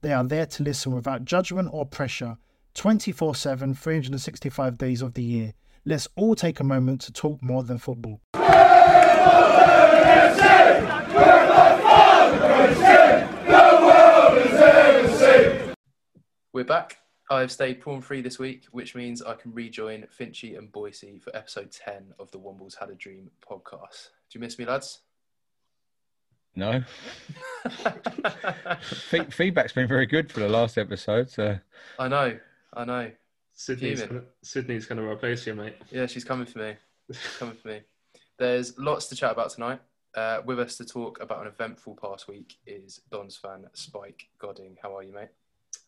They are there to listen without judgment or pressure 24 7, 365 days of the year. Let's all take a moment to talk more than football. We're back. I've stayed prawn free this week, which means I can rejoin Finchy and Boycey for episode 10 of the Wombles Had a Dream podcast. Do you miss me, lads? No. Fe- feedback's been very good for the last episode. So I know, I know. Sydney's Fuming. gonna, Sydney's going to replace you, mate. Yeah, she's coming for me. She's coming for me. There's lots to chat about tonight. Uh, with us to talk about an eventful past week is Don's fan Spike Godding. How are you, mate?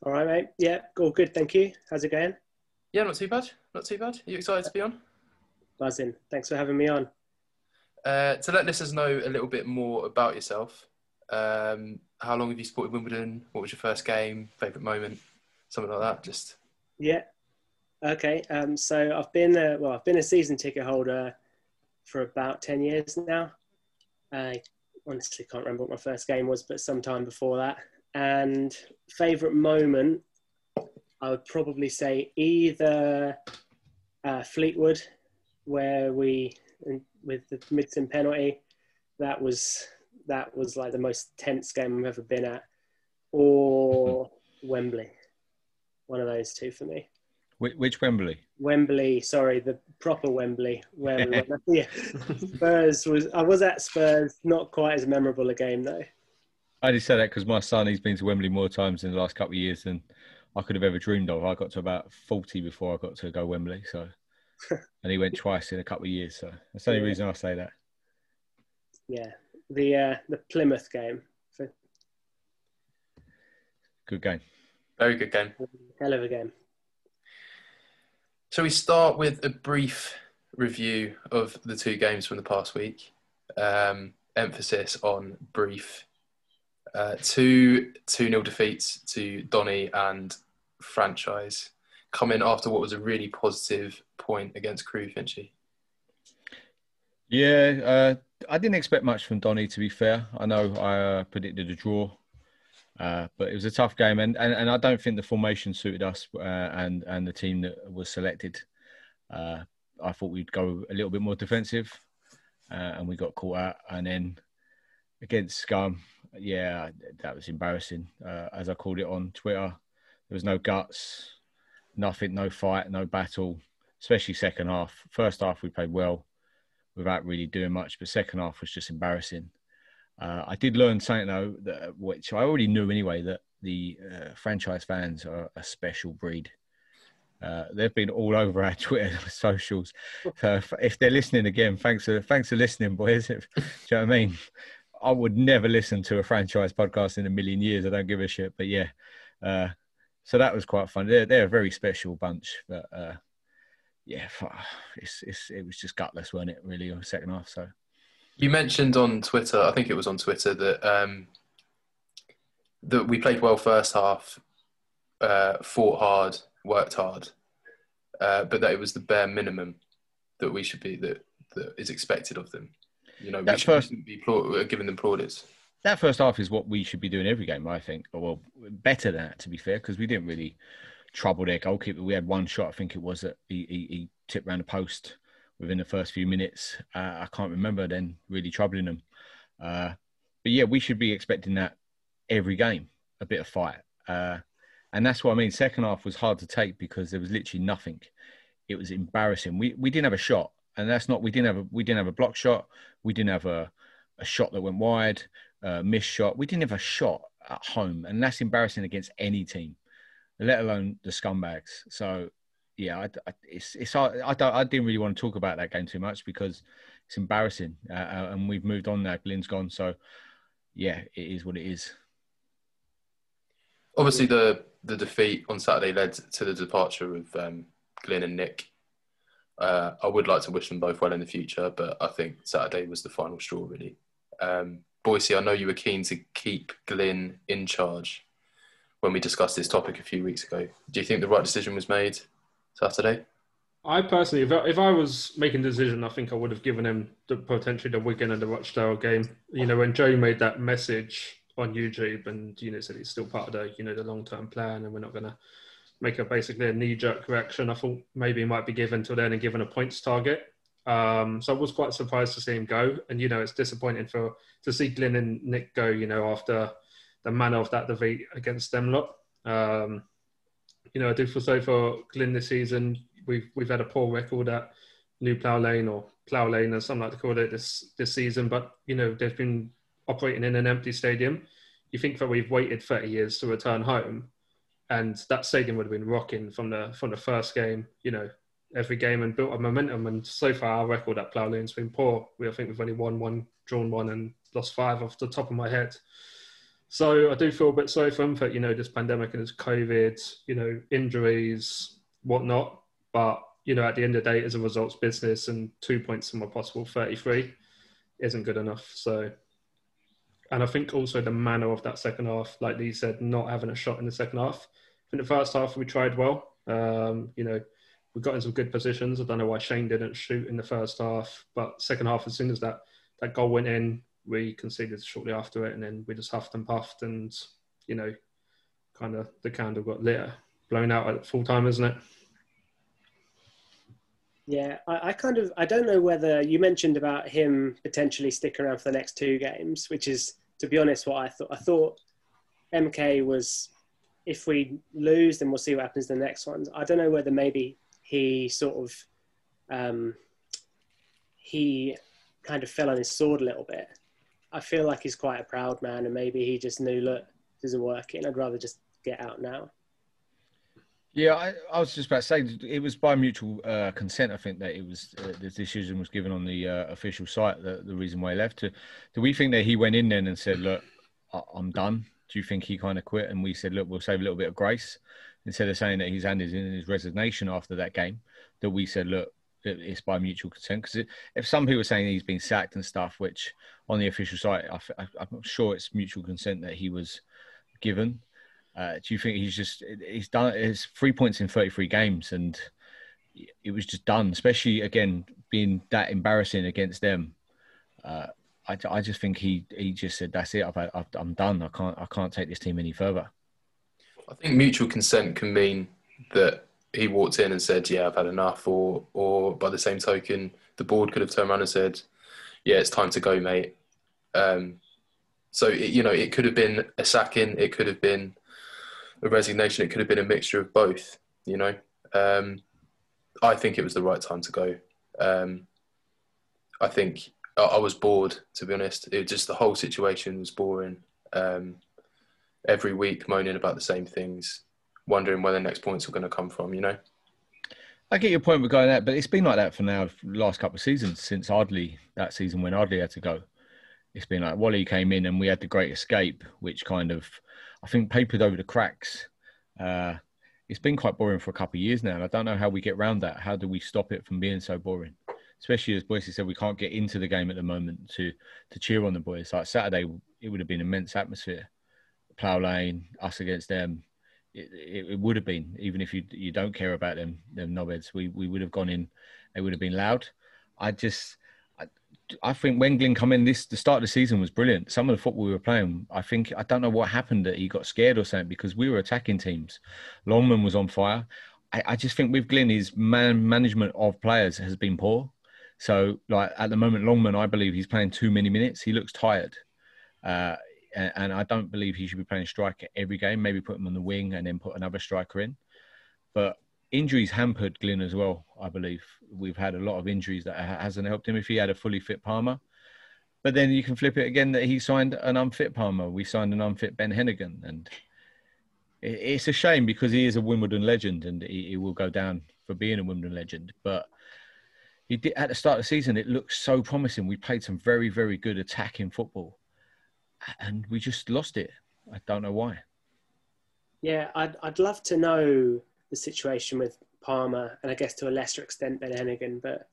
All right, mate. Yeah, all good. Thank you. How's it going? Yeah, not too bad. Not too bad. Are you excited to be on? Buzzing. Thanks for having me on. Uh, to let listeners know a little bit more about yourself, um, how long have you supported Wimbledon? What was your first game? Favourite moment? Something like that. Just Yeah. Okay. Um, so I've been a, well, I've been a season ticket holder for about ten years now. I honestly can't remember what my first game was, but sometime before that. And favorite moment, I would probably say either uh, Fleetwood, where we with the Midson penalty, that was that was like the most tense game I've ever been at, or Wembley. One of those two for me. which, Wembley? Wembley, sorry, the proper Wembley, where we yeah, Spurs was. I was at Spurs, not quite as memorable a game though. I only say that because my son he's been to Wembley more times in the last couple of years than I could have ever dreamed of. I got to about forty before I got to go Wembley. So, and he went twice in a couple of years. So that's the only Yeah. reason I say that. Yeah, the uh, the Plymouth game, for Good game. very good game. hell of a game. Shall we start with a brief review of the two games from the past week? Um, emphasis on brief. Uh, two two nil defeats to Donny and franchise coming after what was a really positive point against Crewe Finchy. Yeah, uh, I didn't expect much from Donny. To be fair, I know I uh, predicted a draw, uh, but it was a tough game, and, and, and I don't think the formation suited us uh, and and the team that was selected. Uh, I thought we'd go a little bit more defensive, uh, and we got caught out. And then against Scum, yeah, that was embarrassing. As I called it on Twitter, there was no guts, nothing, no fight, no battle. Especially second half. First half we played well without really doing much. But second half was just embarrassing. Uh, I did learn something though, that, which I already knew anyway, that the uh, franchise fans are a special breed. Uh, they've been all over our Twitter socials. So if, if they're listening again, thanks for thanks for listening, boys. do you know what I mean? I would never listen to a franchise podcast in a million years. I don't give a shit. But yeah, uh, so that was quite fun. They're they're a very special bunch. But uh, yeah, it's, it's it was just gutless, wasn't it? Really, on the second half. So You mentioned on Twitter, I think it was on Twitter, that um, that we played well first half, uh, fought hard, worked hard, uh, but that it was the bare minimum that we should be that that is expected of them. You know, we That should first- be plaud- giving them plaudits. That first half is what we should be doing every game, I think. Well, better than that, to be fair, because we didn't really trouble their goalkeeper. We had one shot, I think it was that he, he, he tipped around the post within the first few minutes. Uh, I can't remember then really troubling them. Uh, but yeah, we should be expecting that every game, a bit of fight. Uh, and that's what I mean. Second half was hard to take because there was literally nothing. It was embarrassing. We we didn't have a shot, and that's not we didn't have a we didn't have a block shot. We didn't have a a shot that went wide, a missed shot. We didn't have a shot at home, and that's embarrassing against any team, let alone the scumbags. So yeah, I, I, it's it's I, don't, I didn't really want to talk about that game too much because it's embarrassing, uh, uh and we've moved on now. Glyn's gone, so yeah, it is what it is. Obviously, the the defeat on Saturday led to the departure of um, Glyn and Nick. Uh, I would like to wish them both well in the future, but I think Saturday was the final straw, really. Um, Boycey, I know you were keen to keep Glyn in charge when we discussed this topic a few weeks ago. Do you think the right decision was made Saturday? I personally, if I, if I was making a decision, I think I would have given him the potentially the Wigan and the Rochdale game. You know, when Joe made that message on YouTube and you know said he's still part of the you know the long term plan and we're not going to make a basically a knee jerk reaction. I thought maybe he might be given till then and given a points target. Um, so I was quite surprised to see him go, and you know it's disappointing for to see Glyn and Nick go. You know after the manner of that defeat against them lot. Um, you know I do feel sorry for Glyn this season. We've we've had a poor record at New Plough Lane or Plough Lane, as some like to call it this this season. But you know they've been operating in an empty stadium. You think that we've waited 30 years to return home, and that stadium would have been rocking from the from the first game. You know, every game and built a momentum. And so far, our record at Plough Lane's been poor. We I think we've only won one, drawn one, and lost five off the top of my head. So I do feel a bit sorry for them for you know this pandemic and this COVID, you know injuries, whatnot. But you know at the end of the day, it's a results business, and two points from a possible thirty-three isn't good enough. So and I think also the manner of that second half, like Lee said, not having a shot in the second half. In the first half, we tried well. Um, you know, we got in some good positions. I don't know why Shane didn't shoot in the first half, but second half, as soon as that that goal went in, we conceded shortly after it, and then we just huffed and puffed, and you know, kind of the candle got lit, blown out at full time, isn't it? Yeah, I, I, kind of I don't know whether you mentioned about him potentially sticking around for the next two games, which is to be honest what I thought. I thought MK was if we lose, then we'll see what happens in the next ones. I don't know whether maybe he sort of um, he kind of fell on his sword a little bit. I feel like he's quite a proud man, and maybe he just knew, look, this isn't working. I'd rather just get out now. Yeah, I, I, was just about to say it was by mutual uh, consent. I think that it was uh, the decision was given on the uh, official site. The, the reason why he left. To, do we think that he went in then and said, "Look, I, am done"? Do you think he kind of quit? And we said, "Look, we'll save a little bit of grace," instead of saying that he's handed in his resignation after that game. That we said, "Look, it's by mutual consent." Because if some people are saying he's been sacked and stuff, which on the official site, I, I'm sure it's mutual consent that he was given. Uh, do you think he's just he's done It's three points in 33 games and it was just done, especially again being that embarrassing against them. Uh, I, I just think he he just said that's it. I've, I've, I'm done. I can't I can't take this team any further. I think mutual consent can mean that he walked in and said, "Yeah, I've had enough," or or by the same token, the board could have turned around and said, "Yeah, it's time to go, mate." Um, so it, you know, it could have been a sacking. It could have been a resignation. It could have been a mixture of both. You know, um, I think it was the right time to go. Um, I think I, I, was bored, to be honest. It just the whole situation was boring. Um, every week moaning about the same things, wondering where the next points are going to come from. You know. I get your point regarding that, but it's been like that for now for the last couple of seasons since Ardley that season when Ardley had to go. It's been like Wally came in and we had the great escape, which kind of I think papered over the cracks. Uh, it's been quite boring for a couple of years now, and I don't know how we get around that. How do we stop it from being so boring? Especially as Boycey said, we can't get into the game at the moment to to cheer on the boys. Like Saturday, it would have been immense atmosphere. Plough Lane, us against them. It, it, it, would have been even if you you don't care about them them knobheads. We we would have gone in. They would have been loud. I just I I think when Glyn come in, this the start of the season was brilliant. Some of the football we were playing, I think I don't know what happened that he got scared or something because we were attacking teams. Longman was on fire. I, I just think with Glyn, his man management of players has been poor. So, like at the moment, Longman, I believe he's playing too many minutes. He looks tired, uh, and, and, I don't believe he should be playing striker every game. Maybe put him on the wing and then put another striker in. But injuries hampered Glyn as well. I believe we've had a lot of injuries that hasn't helped him. If he had a fully fit Palmer, but then you can flip it again that he signed an unfit Palmer. We signed an unfit Ben Heneghan, and it's a shame because he is a Wimbledon legend and he, he will go down for being a Wimbledon legend. But he did at the start of the season. It looked so promising. We played some very, very good attacking football, and we just lost it. I don't know why. Yeah, I'd I'd love to know the situation with Palmer and I guess to a lesser extent Ben Heneghan. But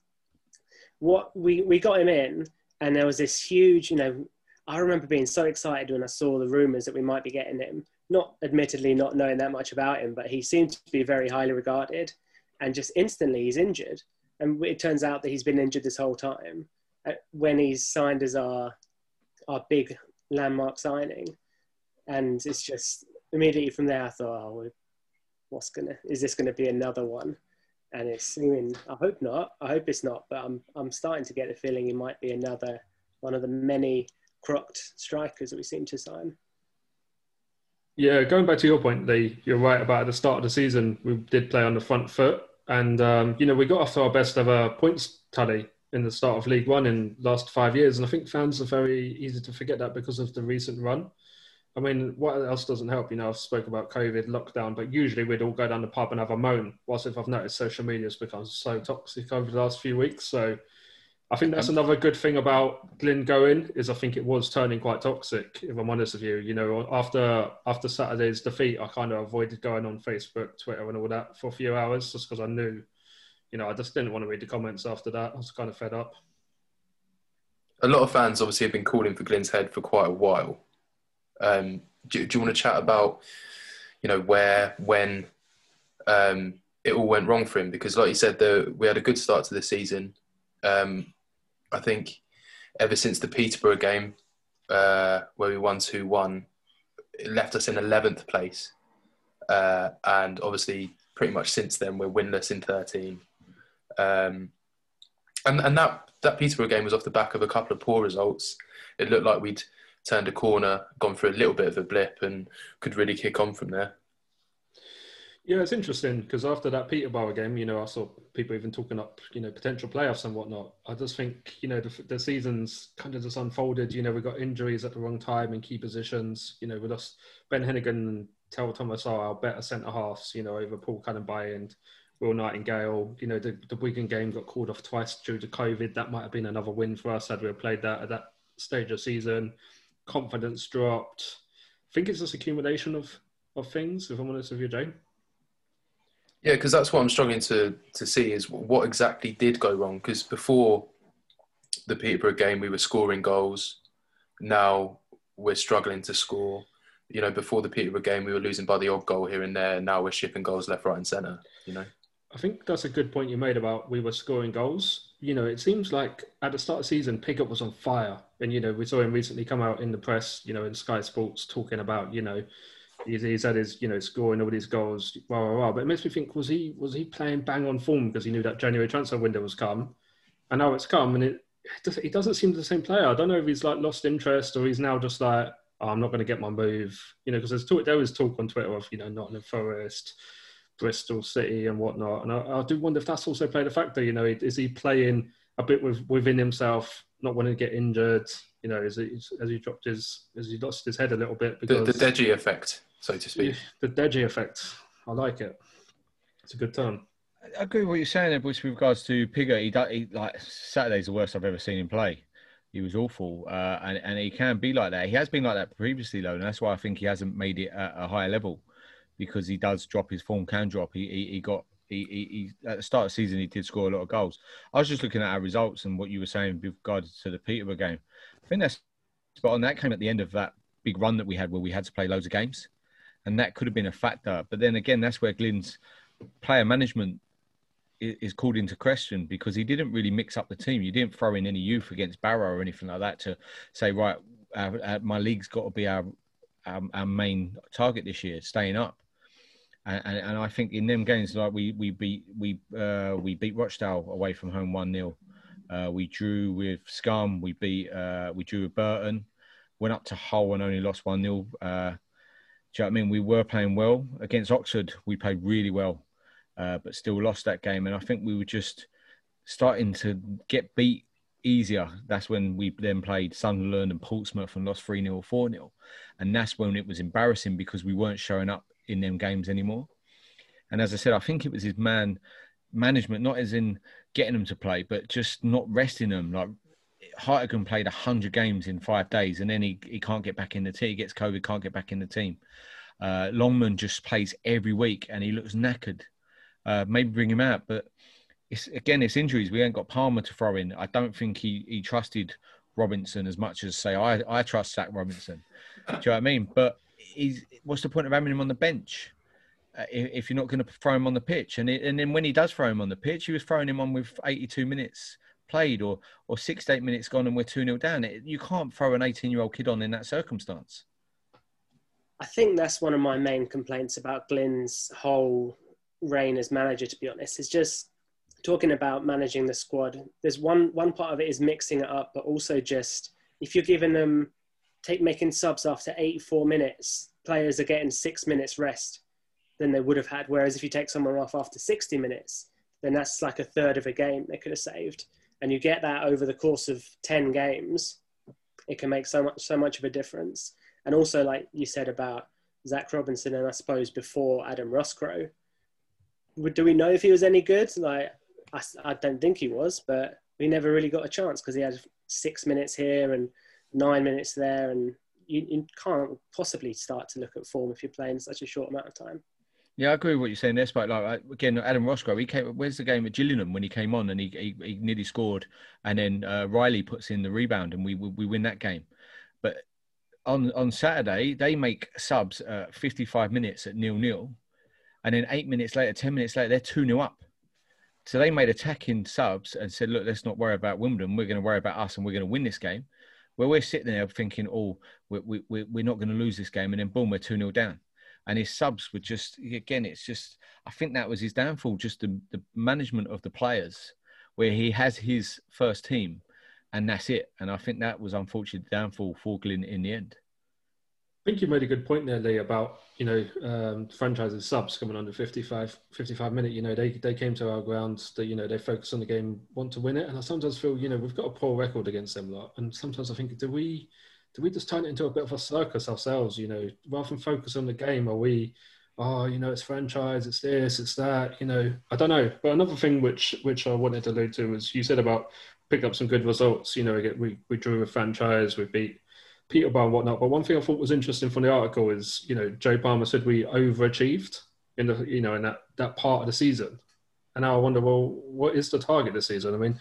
what we, we got him in and there was this huge, you know, I remember being so excited when I saw the rumours that we might be getting him. Not admittedly not knowing that much about him, but he seemed to be very highly regarded. And just instantly he's injured. And it turns out that he's been injured this whole time uh, when he's signed as our, our big landmark signing. And it's just immediately from there, I thought, oh, what's gonna is this gonna be another one? And it's seeming I hope not. I hope it's not, but I'm I'm starting to get the feeling it might be another one of the many crocked strikers that we seem to sign. Yeah, going back to your point, Lee, you're right about at the start of the season we did play on the front foot, and um, you know we got off to our best ever points tally in the start of League One in last five years, and I think fans are very easy to forget that because of the recent run. I mean, what else doesn't help? You know, I've spoke about COVID, lockdown, but usually we'd all go down the pub and have a moan. Whilst if I've noticed social media has become so toxic over the last few weeks. So I think that's um, another good thing about Glyn going is I think it was turning quite toxic, if I'm honest with you. You know, after after Saturday's defeat, I kind of avoided going on Facebook, Twitter and all that for a few hours just because I knew, you know, I just didn't want to read the comments after that. I was kind of fed up. A lot of fans obviously have been calling for Glyn's head for quite a while. Um, do, do, you want to chat about, you know, where, when um, it all went wrong for him? Because, like you said, the, we had a good start to the season. Um, I think ever since the Peterborough game, uh, where we won 2 1, it left us in 11th place. Uh, and obviously, pretty much since then, we're winless in 13. Um, and and that, that Peterborough game was off the back of a couple of poor results. It looked like we'd turned a corner, gone through a little bit of a blip, and could really kick on from there. Yeah, it's interesting because after that Peterborough game, you know, I saw people even talking up, you know, potential playoffs and whatnot. I just think, you know, the, the season's kind of just unfolded. You know, we got injuries at the wrong time in key positions. You know, we lost Ben Heneghan and Tel Thomas are our better centre halves, you know, over Paul Kalambayi and Will Nightingale. You know, the, the Wigan game got called off twice due to COVID. That might have been another win for us had we played that at that stage of season confidence dropped. I think it's this accumulation of, of things, if I'm honest with you, Jane. Yeah, because that's what I'm struggling to, to see is what exactly did go wrong. Because before the Peterborough game, we were scoring goals. Now we're struggling to score. You know, before the Peterborough game, we were losing by the odd goal here and there. Now we're shipping goals left, right, and centre. You know. I think that's a good point you made about we were scoring goals. You know, it seems like at the start of the season, Pigott was on fire. And, you know, we saw him recently come out in the press, you know, in Sky Sports talking about, you know, he's, he's had his, you know, scoring all these goals, rah, rah, rah. But it makes me think, was he was he playing bang on form because he knew that January transfer window was come? And now it's come and it, he doesn't seem the same player. I don't know if he's like lost interest or he's now just like, oh, I'm not going to get my move. You know, because there was talk on Twitter of, you know, not Nottingham Forest, Bristol City and whatnot. And I, I, do wonder if that's also played a factor. You know, is he playing a bit with, within himself, not wanting to get injured? You know, as he, as he dropped his, as he lost his head a little bit. Because the, the Deji effect, so to speak. The, the Deji effect. I like it. It's a good term. I agree with what you're saying, with regards to Pigott. He, he like Saturday's the worst I've ever seen him play. He was awful, uh, and and he can be like that. He has been like that previously, though, and that's why I think he hasn't made it at a higher level because he does drop his form, can drop. He he, he got he, he, he, at the start of the season he did score a lot of goals. I was just looking at our results and what you were saying with regard to the Peterborough game. I think that's spot on. That came at the end of that big run that we had where we had to play loads of games, and that could have been a factor. But then again, that's where Glyn's player management is called into question because he didn't really mix up the team. You didn't throw in any youth against Barrow or anything like that to say, right, uh, uh, my league's got to be our, our, our main target this year, staying up. And, and, I think in them games, like we we beat we uh, we beat Rochdale away from home one 0 uh, We drew with Scum. We beat uh, we drew with Burton. Went up to Hull and only lost one 0 uh, Do you know what I mean? We were playing well against Oxford. We played really well uh, but still lost that game. And I think we were just starting to get beat easier. That's when we then played Sunderland and Portsmouth and lost 3 0 4 0. And that's when it was embarrassing because we weren't showing up in them games anymore. And as I said, I think it was his man management, not as in getting them to play, but just not resting them. Like Hartigan played 100 games in five days and then he, he can't get back in the team. He gets COVID, can't get back in the team. Uh, Longman just plays every week and he looks knackered uh, maybe bring him out. But it's again, it's injuries. We ain't got Palmer to throw in. I don't think he he trusted Robinson as much as say I I trust Zach Robinson. Do you know what I mean? But he's what's the point of having him on the bench? Uh, if, if, you're not going to throw him on the pitch, and it, and then when he does throw him on the pitch, he was throwing him on with 82 minutes played or or 68 minutes gone and we're 2 0 down. It, you can't throw an 18 year old kid on in that circumstance. I think that's one of my main complaints about Glyn's whole reign as manager, to be honest, is just talking about managing the squad. There's one one part of it is mixing it up, but also just if you're giving them take making subs after 84 minutes, players are getting six minutes rest than they would have had. Whereas if you take someone off after 60 minutes, then that's like a third of a game they could have saved. And you get that over the course of 10 games, it can make so much so much of a difference. And also, like you said about Zach Robinson, and I suppose before Adam Roscrow, do we know if he was any good? Like, I, I don't think he was, but we never really got a chance because he had six minutes here and nine minutes there, and you, you, can't possibly start to look at form if you're playing such a short amount of time. Yeah, I agree with what you're saying there, Spike. Like again, Adam Roscrow, he came. Where's the game at Gillingham when he came on and he he, he nearly scored, and then uh, Riley puts in the rebound and we, we we win that game. But on on Saturday they make subs uh, 55 minutes at nil nil, and then eight minutes later, 10 minutes later, they're 2 0 up. So they made attacking subs and said, look, let's not worry about Wimbledon. We're going to worry about us and we're going to win this game. Where we're sitting there thinking, oh, we, we, we're not going to lose this game. And then boom, we're 2 0 down. And his subs were just, again, it's just, I think that was his downfall, just the, the management of the players, where he has his first team and that's it. And I think that was unfortunately the downfall for Glyn in the end. I think you made a good point there, Lee, about you know um, franchises subs coming under 55, 55 minute. You know they they came to our grounds. That you know they focus on the game, want to win it, and I sometimes feel you know we've got a poor record against them a lot, and sometimes I think do we do we just turn it into a bit of a circus ourselves? You know, rather than focus on the game, are we? Oh, you know, it's franchise, it's this, it's that. You know, I don't know. But another thing which which I wanted to allude to was you said about pick up some good results. You know, we we drew a franchise, we beat Peterborough and whatnot. But one thing I thought was interesting from the article is, you know, Joe Palmer said we overachieved in the, you know, in that, that part of the season. And now I wonder, well, what is the target this season? I mean,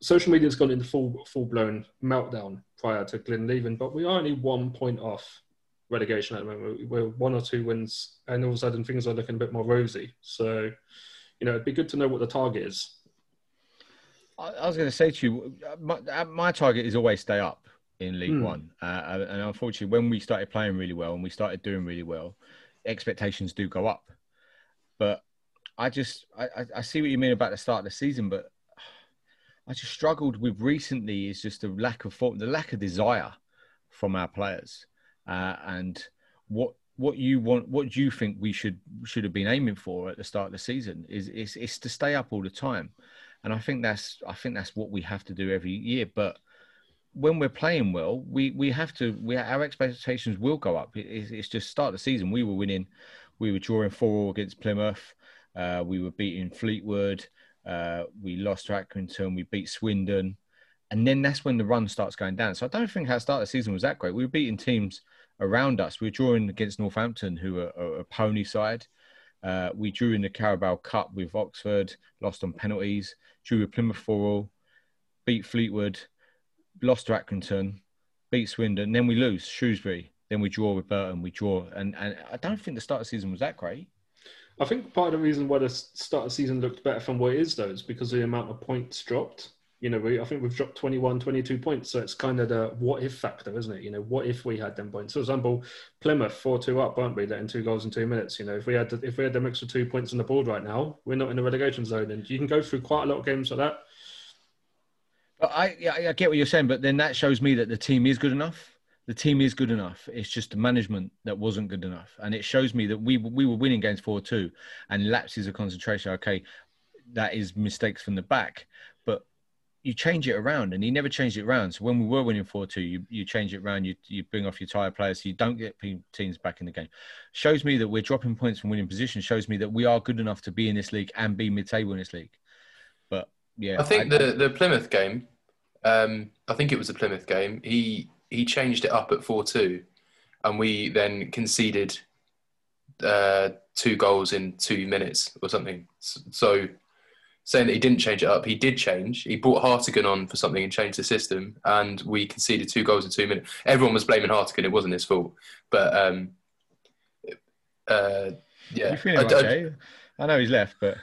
social media's gone into full full blown meltdown prior to Glyn leaving, but we are only one point off relegation at the moment. We're one or two wins, and all of a sudden things are looking a bit more rosy. So, you know, it'd be good to know what the target is. I was going to say to you, my, my target is always stay up in League mm. One. Uh, and unfortunately, when we started playing really well and we started doing really well, expectations do go up. But I just I, I see what you mean about the start of the season, but I just struggled with recently is just the lack of form, the lack of desire from our players, uh, and what what you want, what you think we should should have been aiming for at the start of the season is is, is to stay up all the time, and I think that's I think that's what we have to do every year, but when we're playing well, we we have to. We our expectations will go up. It, it's just start of the season. We were winning. We were drawing four all against Plymouth. Uh, we were beating Fleetwood. Uh, we lost to Accrington. We beat Swindon, and then that's when the run starts going down. So I don't think our start of the season was that great. We were beating teams around us. We were drawing against Northampton, who are, a pony side. Uh, we drew in the Carabao Cup with Oxford, lost on penalties. Drew with Plymouth 4 beat Fleetwood lost to Accrington, beat Swindon, then we lose Shrewsbury, then we draw with Burton, we draw, and and I don't think the start of the season was that great. I think part of the reason why the start of the season looked better from what it is, though, is because of the amount of points dropped. You know, we, I think we've dropped 21, 22 points. So it's kind of the what if factor, isn't it? You know, what if we had them points? For example, Plymouth 4 2 up, weren't we? Letting two goals in two minutes. You know, if we had the, if we had them extra two points on the board right now, we're not in the relegation zone. And you can go through quite a lot of games like that. But I, yeah, I get what you're saying, but then that shows me that the team is good enough. The team is good enough. It's just the management that wasn't good enough, and it shows me that we we were winning games four two, and lapses of concentration. Okay, that is mistakes from the back, but you change it around, and he never changed it around. So when we were winning four two, you you change it around. You you bring off your tired players, so you don't get teams back in the game. Shows me that we're dropping points from winning position. Shows me that we are good enough to be in this league and be mid table in this league. But yeah, I think the, the Plymouth game, um, I think it was a Plymouth game. He he changed it up at four two, and we then conceded uh, two goals in two minutes or something. So saying that he didn't change it up, he did change. He brought Hartigan on for something and changed the system, and we conceded two goals in two minutes. Everyone was blaming Hartigan; it wasn't his fault. But um, uh, yeah, you feeling I- right, I-? I know he's left, but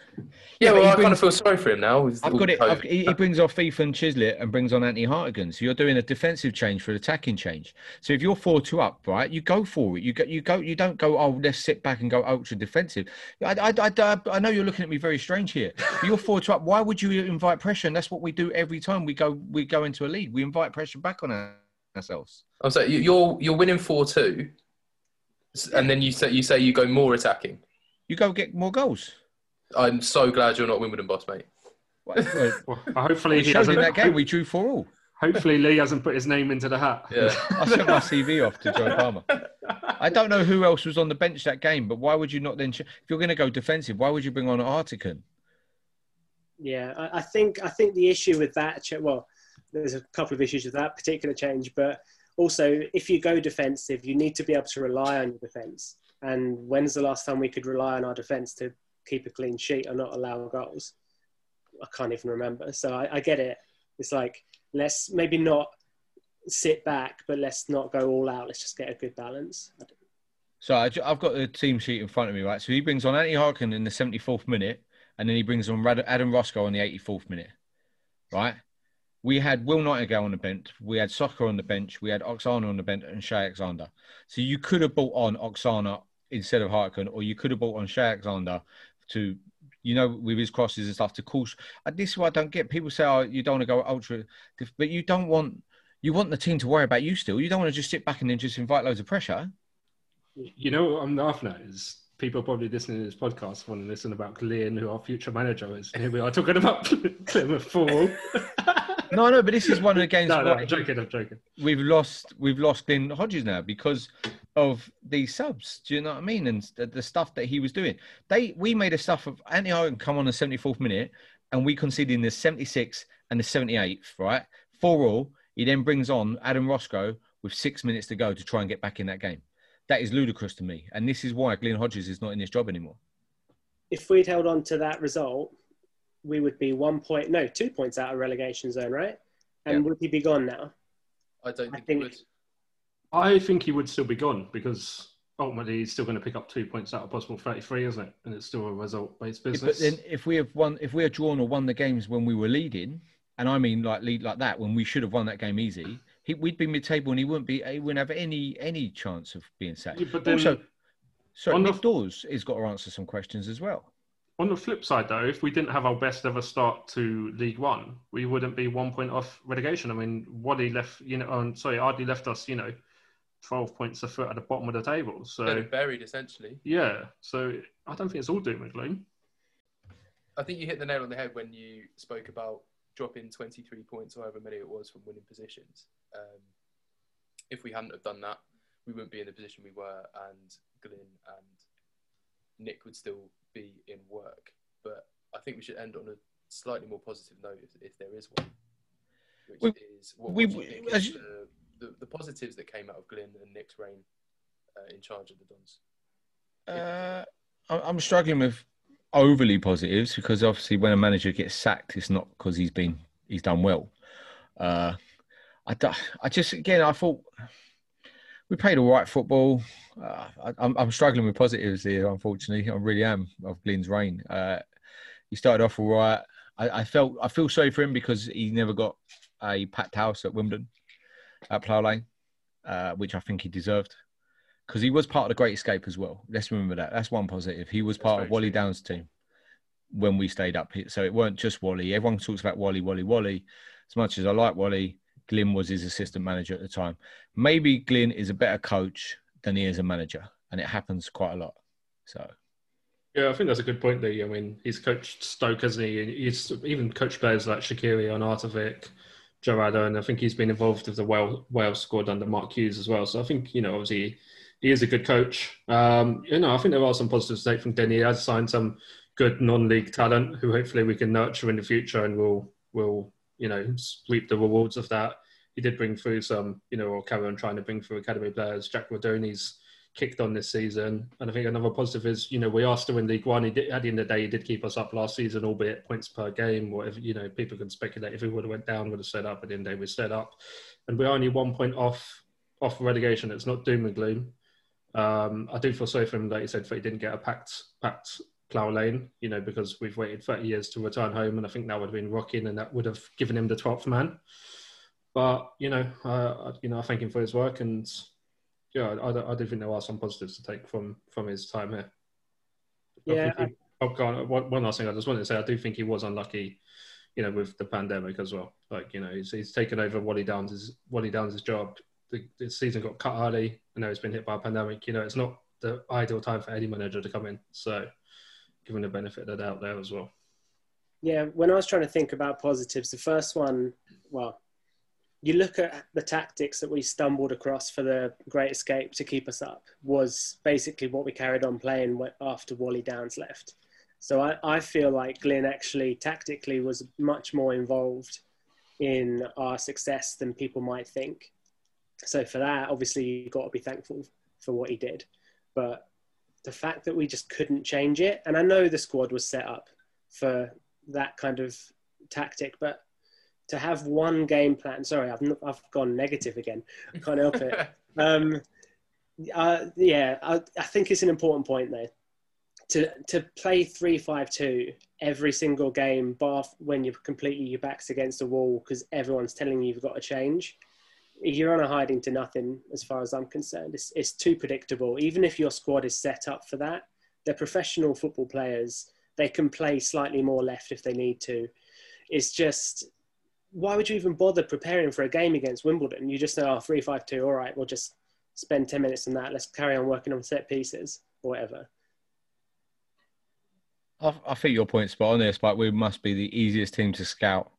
yeah. but well, he I kind brings- of feel sorry for him now. I've got it. I've, he, he brings off Ethan Chislett and brings on Anthony Hartigan. So you're doing a defensive change for an attacking change. So if you're four two up, right, you go for it. You go. You go. You don't go. Oh, let's sit back and go ultra defensive. I, I, I, I know you're looking at me very strange here. But you're four two up. Why would you invite pressure? And that's what we do every time we go. We go into a lead. We invite pressure back on our- ourselves. I'm saying you- you're you're winning four two, and then you say you say you go more attacking. You go get more goals. I'm so glad you're not Wimbledon boss, mate. Well, well, Well, hopefully we he showed in hasn't. that game we drew four all. Hopefully Lee hasn't put his name into the hat. Yeah, I sent my CV off to Joe Palmer. I don't know who else was on the bench that game, but why would you not then? Ch- if you're going to go defensive, why would you bring on Hartigan? Yeah, I, I think I think the issue with that, well, there's a couple of issues with that particular change, but also if you go defensive, you need to be able to rely on your defence. And when's the last time we could rely on our defence to keep a clean sheet or not allow goals? I can't even remember. So I, I get it. It's like let's maybe not sit back, but let's not go all out. Let's just get a good balance. So I, have got the team sheet in front of me, right? So he brings on Anthony Hartigan in the 74th minute, and then he brings on Adam Roscrow on the 84th minute, right? We had Will Nightingale on the bench, we had Soccer on the bench, we had Oksana on the bench, and Cheye Alexander. So you could have brought on Oksana instead of Hartigan, or you could have bought on Cheye Alexander to, you know, with his crosses and stuff to cause. Uh, This is what I don't get. People say, "Oh, you don't want to go ultra," but you don't want. You want the team to worry about you still. You don't want to just sit back and then just invite loads of pressure. You know what I'm laughing at is people probably listening to this podcast want to listen about Glyn, who our future manager is. And here we are talking about Plymouth Fall. No, no, but this is one of the games. no, no, I'm joking, I'm joking. we've lost we've lost Glyn Hodges now because of these subs. Do you know what I mean? And the, the stuff that he was doing. They we made a stuff of Anthony Hartigan come on the 74th minute and we conceded in the 76th and the 78th, right? Four all. He then brings on Adam Roscrow with six minutes to go to try and get back in that game. That is ludicrous to me. And this is why Glyn Hodges is not in this job anymore. If we'd held on to that result, we would be one point, no, two points out of relegation zone, right? And Yeah. would he be gone now? I don't I think, think- it would. I think he would still be gone because ultimately he's still going to pick up two points out of possible 33, isn't it? And it's still a result based Yeah, business. But then if we have won, if we had drawn or won the games when we were leading, and I mean like lead like that when we should have won that game easy, he, we'd be mid-table and he wouldn't be, he wouldn't have any any chance of being sacked. Yeah, but then also, sorry, on the- Nick Daws has got to answer some questions as well. On the flip side, though, if we didn't have our best ever start to League One, we wouldn't be one point off relegation. I mean, Waddy left, you know, um, sorry, Ardley left us, you know, 12 points a foot at the bottom of the table. They'd So, buried essentially. yeah, so I don't think it's all doom and gloom. I think you hit the nail on the head when you spoke about dropping 23 points or however many it was from winning positions. Um, if we hadn't have done that, we wouldn't be in the position we were, and Glyn and Nick would still be in work. But I think we should end on a slightly more positive note, if, if there is one, which We- is what, we- what you think as is the, the, the positives that came out of Glyn and Nick's reign uh, in charge of the Dons. Uh, I'm struggling with overly positives because obviously when a manager gets sacked, it's not because he's been he's done well. Uh, I, I just again I thought we played all right football. Uh, I, I'm, I'm struggling with positives here, unfortunately. I really am of Glyn's reign. Uh, he started off all right. I, I, felt I feel sorry for him because he never got a packed house at Wimbledon at Plough Lane, uh, which I think he deserved because he was part of the Great Escape as well. Let's remember that. That's one positive. He was part of Wally true. Downes' team when we stayed up here. So it weren't just Wally. Everyone talks about Wally, Wally, Wally. As much as I like Wally, Glyn was his assistant manager at the time. Maybe Glyn is a better coach than he is a manager, and it happens quite a lot. So. Yeah, I think that's a good point. There, I mean, he's coached Stoke, hasn't he? He's even coached players like Shaqiri and Arnautovic, Addo, and I think he's been involved with the Wales, Wales squad under Mark Hughes as well. So I think you know, obviously, he is a good coach. Um, you know, I think there are some positives to take from Denny. He has signed some good non-league talent who hopefully we can nurture in the future, and we'll will you know reap the rewards of that. He did bring through some, you know, or carry on trying to bring through academy players. Jack Rudoni's kicked on this season, and I think another positive is, you know, we are still in League One. He did, at the end of the day, he did keep us up last season, albeit points per game. Whatever, you know, people can speculate if we would have went down, would have set up. At the end of the day, we set up, and we're only one point off off relegation. It's not doom and gloom. Um, I do feel sorry for him, like you said, he didn't get a packed packed plough lane, you know, because we've waited 30 years to return home, and I think that would have been rocking, and that would have given him the 12th man. But you know, uh, you know, I thank him for his work, and yeah, I, I, do think there are some positives to take from from his time here. Yeah. I, oh, God, one last thing I just wanted to say, I do think he was unlucky, you know, with the pandemic as well. Like, you know, he's, he's taken over Wally Downes' Wally Downes' job. The, the season got cut early, and now he's been hit by a pandemic. You know, it's not the ideal time for any manager to come in. So given the benefit of the doubt there as well. Yeah, when I was trying to think about positives, the first one, well, you look at the tactics that we stumbled across for the Great Escape to keep us up was basically what we carried on playing after Wally Downes left. So I, I feel like Glyn actually tactically was much more involved in our success than people might think. So for that, obviously, you've got to be thankful for what he did. But the fact that we just couldn't change it. And I know the squad was set up for that kind of tactic, but to have one game plan. Sorry, I've I've gone negative again. I can't help it. Um, uh, yeah, I, I think it's an important point there. To to play three five two every single game, bar when you're completely your back's against the wall because everyone's telling you you've got to change you're on a hiding to nothing as far as I'm concerned. It's, it's too predictable. Even if your squad is set up for that, they're professional football players. They can play slightly more left if they need to. It's just, why would you even bother preparing for a game against Wimbledon? You just know, oh, 3 5 2, all right, we'll just spend 10 minutes on that. Let's carry on working on set pieces or whatever. I, I think your point's spot on there, Spike. We must be the easiest team to scout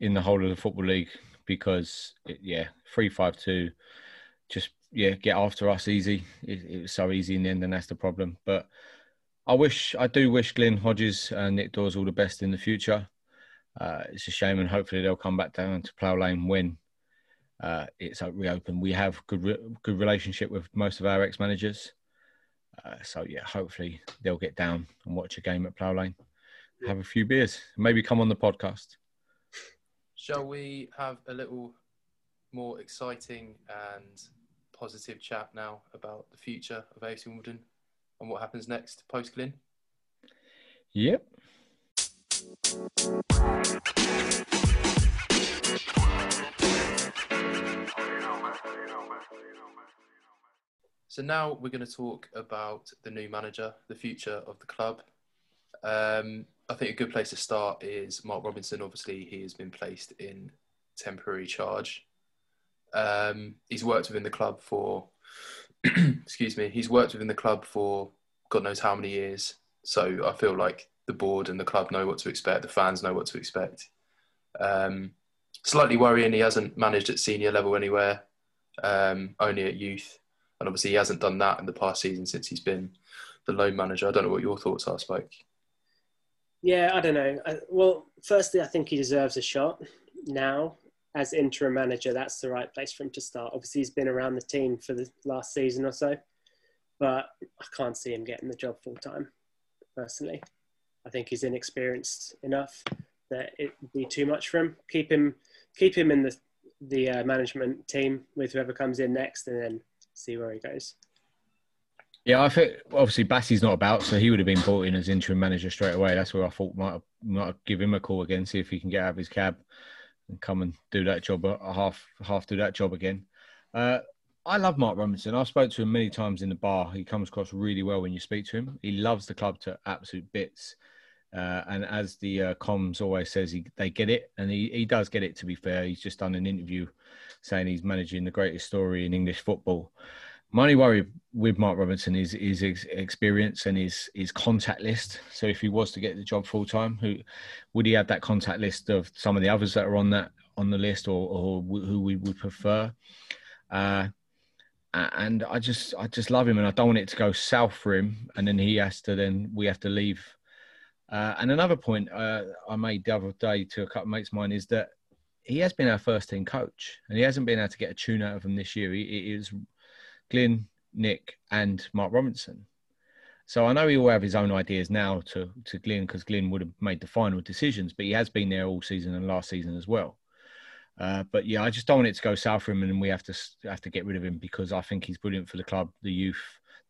in the whole of the Football League because it, yeah, three five two, just yeah, get after us easy. It, it, was so easy in the end, and that's the problem. But I wish I do wish Glyn Hodges and Nick Daws all the best in the future. Uh, it's a shame, and hopefully they'll come back down to Plough Lane when uh, it's reopened. We have good re- good relationship with most of our ex managers. Uh, so yeah, hopefully they'll get down and watch a game at Plough Lane, have a few beers, maybe come on the podcast. Shall we have a little more exciting and positive chat now about the future of AFC Wimbledon and what happens next post Glyn? Yep. So now we're going to talk about the new manager, the future of the club. Um, I think a good place to start is Mark Robinson. Obviously, he has been placed in temporary charge. Um, he's worked within the club for, excuse me, he's worked within the club for God knows how many years. So I feel like the board and the club know what to expect. The fans know what to expect. Um, slightly worrying, he hasn't managed at senior level anywhere, um, only at youth. And obviously, he hasn't done that in the past season since he's been the loan manager. I don't know what your thoughts are, Spike. Yeah, I don't know. I, well, firstly, I think he deserves a shot now as interim manager. That's the right place for him to start. Obviously, he's been around the team for the last season or so, but I can't see him getting the job full time. Personally, I think he's inexperienced enough that it would be too much for him. Keep him, keep him in the the uh, management team with whoever comes in next, and then see where he goes. Yeah, I think obviously Bassey's not about, so he would have been brought in as interim manager straight away. That's where I thought might might give him a call again, see if he can get out of his cab and come and do that job, a half half do that job again. Uh, I love Mark Robinson. I've spoke to him many times in the bar. He comes across really well when you speak to him. He loves the club to absolute bits. Uh, and as the uh, comms always says, he, they get it, and he, he does get it. To be fair, he's just done an interview saying he's managing the greatest story in English football. My only worry with Mark Robinson is his experience and his his contact list. So if he was to get the job full time, who would he have that contact list of some of the others that are on that on the list, or, or who we would prefer? Uh, and I just I just love him, and I don't want it to go south for him, and then he has to then we have to leave. Uh, and another point uh, I made the other day to a couple of mates of mine is that he has been our first team coach, and he hasn't been able to get a tune out of him this year. He, he is Glyn, Nick, and Mark Robinson. So I know he will have his own ideas now to to Glyn because Glyn would have made the final decisions, but he has been there all season and last season as well. Uh, but yeah, I just don't want it to go south for him, and we have to have to get rid of him because I think he's brilliant for the club, the youth,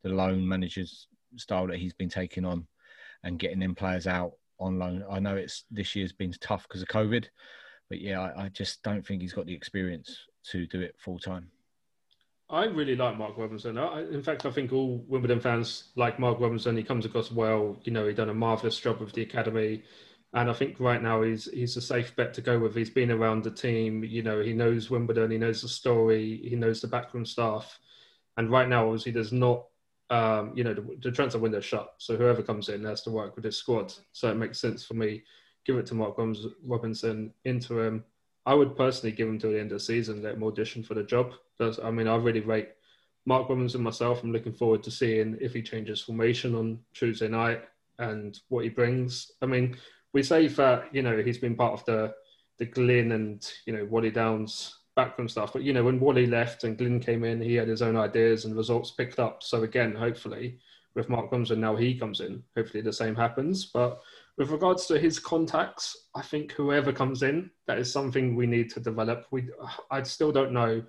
the loan managers style that he's been taking on, and getting them players out on loan. I know it's this year's been tough because of COVID, but yeah, I, I just don't think he's got the experience to do it full time. I really like Mark Robinson. I, in fact, I think all Wimbledon fans like Mark Robinson. He comes across well. You know, he done a marvelous job with the academy. And I think right now he's he's a safe bet to go with. He's been around the team, you know, he knows Wimbledon, he knows the story, he knows the backroom staff. And right now, obviously, there's not, um, you know, the, the transfer window shut. So whoever comes in has to work with his squad. So it makes sense for me. Give it to Mark Robinson, interim. I would personally give him to the end of the season, let him audition for the job. That's, I mean, I really rate Mark Robinson myself. I'm looking forward to seeing if he changes formation on Tuesday night and what he brings. I mean, we say that you know he's been part of the the Glyn and you know Wally Downes background stuff, but you know when Wally left and Glyn came in, he had his own ideas and results picked up. So again, hopefully with Mark Robinson now he comes in, hopefully the same happens. But with regards to his contacts, I think whoever comes in, that is something we need to develop. We I still don't know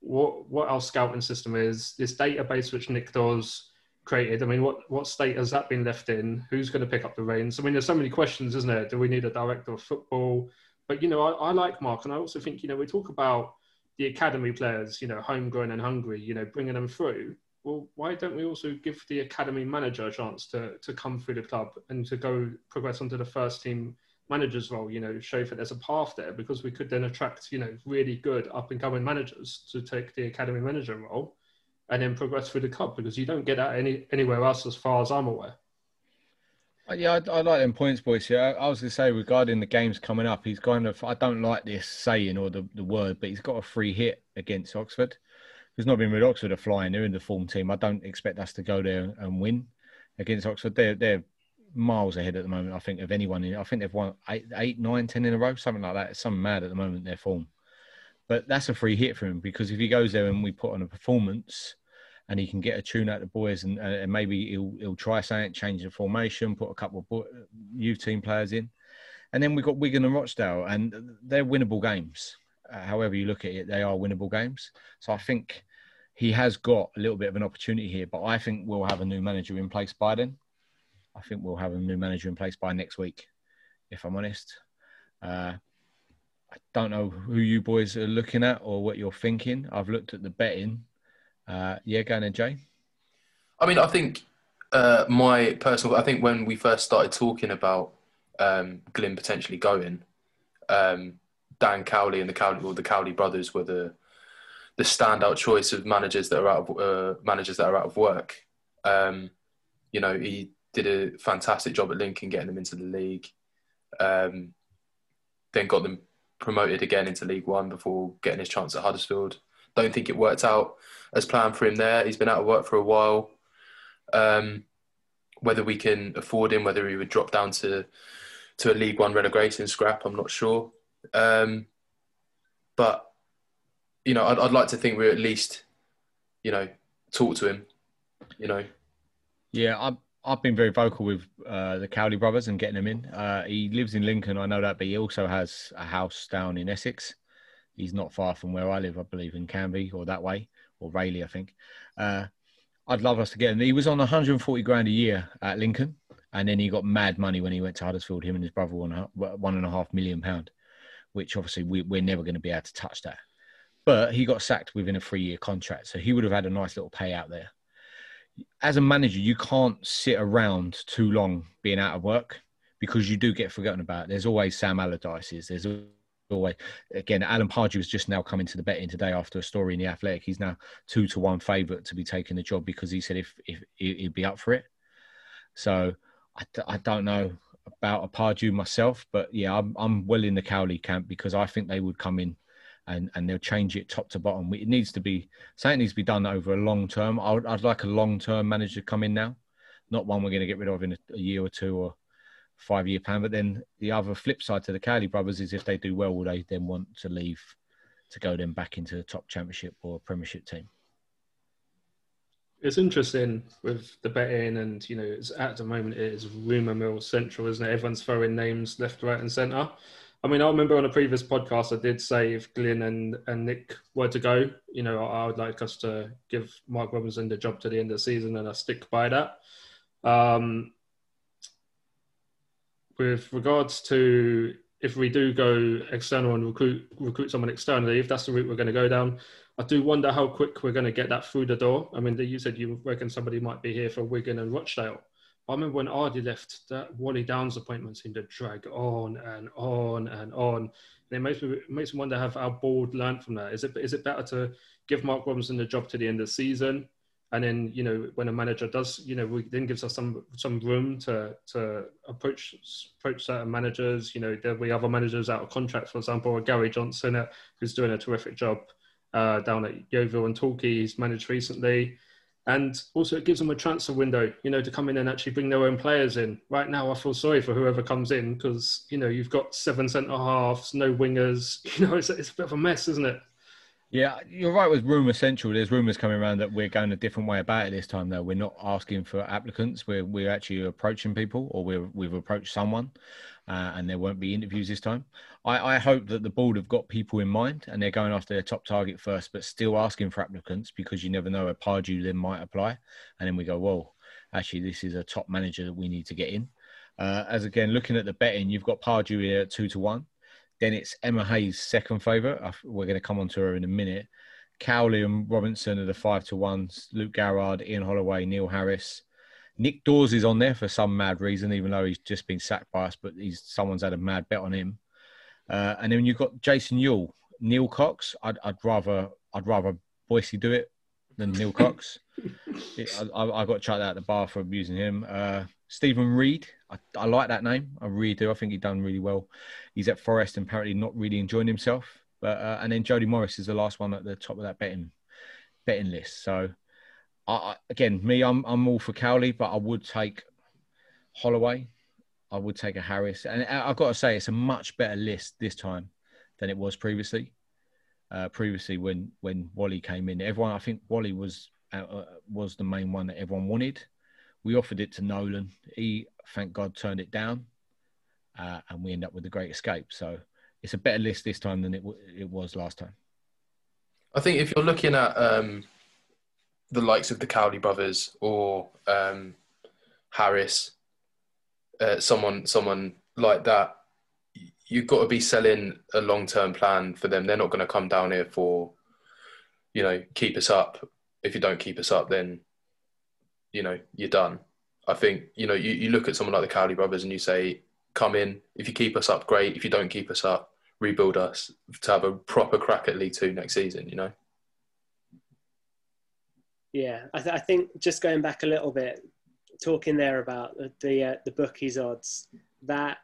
what what our scouting system is. This database which Nick does created? I mean, what what state has that been left in? Who's going to pick up the reins? I mean, there's so many questions, isn't there? Do we need a director of football? But you know, I, I like Mark, and I also think you know we talk about the academy players, you know, homegrown and hungry, you know, bringing them through. Well, why don't we also give the academy manager a chance to to come through the club and to go progress onto the first team manager's role? You know, show that there's a path there because we could then attract you know really good up and coming managers to take the academy manager role and then progress through the cup because you don't get that any anywhere else as far as I'm aware. Uh, yeah, I, I like them points, boys. Yeah, I was going to say regarding the games coming up, he's kind of I don't like this saying or the, the word, but he's got a free hit against Oxford. There's not been with Oxford are flying. They're in the form team. I don't expect us to go there and win against Oxford. They're they're miles ahead at the moment. I think of anyone. I think they've won eight, eight, nine, ten in a row, something like that. It's something mad at the moment. Their form, but that's a free hit for him because if he goes there and we put on a performance, and he can get a tune out the boys, and, and maybe he'll he'll try something, change the formation, put a couple of youth team players in, and then we've got Wigan and Rochdale, and they're winnable games. Uh, however you look at it, they are winnable games. So I think he has got a little bit of an opportunity here, but I think we'll have a new manager in place by then. I think we'll have a new manager in place by next week, if I'm honest. Uh, I don't know who you boys are looking at or what you're thinking. I've looked at the betting uh, yeah, go on, Jay. I mean, I think uh, my personal. I think when we first started talking about um, Glyn potentially going, um, Dan Cowley and the Cowley, well, the Cowley brothers were the the standout choice of managers that are out of uh, managers that are out of work. Um, you know, he did a fantastic job at Lincoln getting them into the league. Um, then got them promoted again into League One before getting his chance at Huddersfield. Don't think it worked out as planned for him there. He's been out of work for a while. Um, whether we can afford him, whether he would drop down to to a League One relegation scrap, I'm not sure. Um, but you know, I'd, I'd like to think we're at least, you know, talk to him. You know. Yeah, I've I've been very vocal with uh, the Cowley brothers and getting him in. Uh, he lives in Lincoln, I know that, but he also has a house down in Essex. He's not far from where I live, I believe, in Canvey or that way, or Rayleigh, I think. Uh, I'd love us to get him. He was on 140 grand a year at Lincoln, and then he got mad money when he went to Huddersfield. Him and his brother won one and a half million pound, which obviously we, we're never going to be able to touch that. But he got sacked within a three-year contract, so he would have had a nice little payout there. As a manager, you can't sit around too long being out of work because you do get forgotten about. There's always Sam Allardyce's. There's always again Alan Pardew has just now come into the betting today after a story in the Athletic. He's now two to one favourite to be taking the job because he said if if he'd be up for it. So I, I don't know about a Pardew myself, but yeah, I'm I'm well in the Cowley camp because I think they would come in and and they'll change it top to bottom. It needs to be something needs to be done over a long term. I'd, I'd like a long term manager to come in now, not one we're going to get rid of in a, a year or two or five year plan. But then the other flip side to the Cowley brothers is if they do well, will they then want to leave to go then back into the top championship or premiership team? It's interesting with the betting, and you know, it's at the moment it is rumor mill central, isn't it? Everyone's throwing names left, right, and centre. I mean, I remember on a previous podcast I did say if Glyn and, and Nick were to go, you know, I would like us to give Mark Robinson the job to the end of the season, and I stick by that. Um, with regards to if we do go external and recruit recruit someone externally, if that's the route we're going to go down, I do wonder how quick we're going to get that through the door. I mean, you said you reckon somebody might be here for Wigan and Rochdale. I remember when Ardley left, that Wally Downes appointment seemed to drag on and on and on. And it makes me makes me wonder have our board learned from that. Is it is it better to give Mark Robinson the job to the end of the season? And then you know when a manager does you know we, then gives us some some room to to approach approach certain managers. You know there'll be other managers out of contract for example Gary Johnson uh, who's doing a terrific job uh, down at Yeovil and Torquay. He's managed recently. And also it gives them a transfer window you know to come in and actually bring their own players in. Right now I feel sorry for whoever comes in because you know you've got seven centre halves no wingers you know it's, it's a bit of a mess isn't it yeah, you're right with rumour central. There's rumours coming around that we're going a different way about it this time. Though we're not asking for applicants. We're we're actually approaching people, or we're, we've approached someone, uh, and there won't be interviews this time. I, I hope that the board have got people in mind, and they're going after their top target first, but still asking for applicants because you never know a Pardew then might apply, and then we go, well, actually this is a top manager that we need to get in. Uh, as again, looking at the betting, you've got Pardew here at two to one. Then it's Emma Hayes' second favourite. We're going to come on to her in a minute. Cowley and Robinson are the five to ones. Luke Garrard, Ian Holloway, Neil Harris. Nick Daws is on there for some mad reason, even though he's just been sacked by us, but he's someone's had a mad bet on him. Uh, and then you've got Jason Euell, Neil Cox. I'd, I'd rather I'd rather Boycey do it than Neil Cox. I, I, I, got chucked out the bar for abusing him. Uh, Steven Reid, I, I, like that name. I really do. I think he's done really well. He's at Forest and apparently not really enjoying himself. But uh, and then Jody Morris is the last one at the top of that betting betting list. So I, again, me, I'm I'm all for Cowley, but I would take Holloway. I would take a Harris, and I've got to say it's a much better list this time than it was previously. Uh, previously, when when Wally came in, everyone I think Wally was uh, was the main one that everyone wanted. We offered it to Nolan. He, thank God, turned it down, uh, and we end up with the Great Escape. So it's a better list this time than it w- it was last time. I think if you're looking at um, the likes of the Cowley brothers or um, Harris, uh, someone someone like that, you've got to be selling a long term plan for them. They're not going to come down here for, you know, keep us up. If you don't keep us up, then you know, you're done. I think, you know, you, you look at someone like the Cowley brothers and you say, come in. If you keep us up, great. If you don't keep us up, rebuild us to have a proper crack at League Two next season, you know? Yeah, I, th- I think just going back a little bit, talking there about the the, uh, the bookies odds, that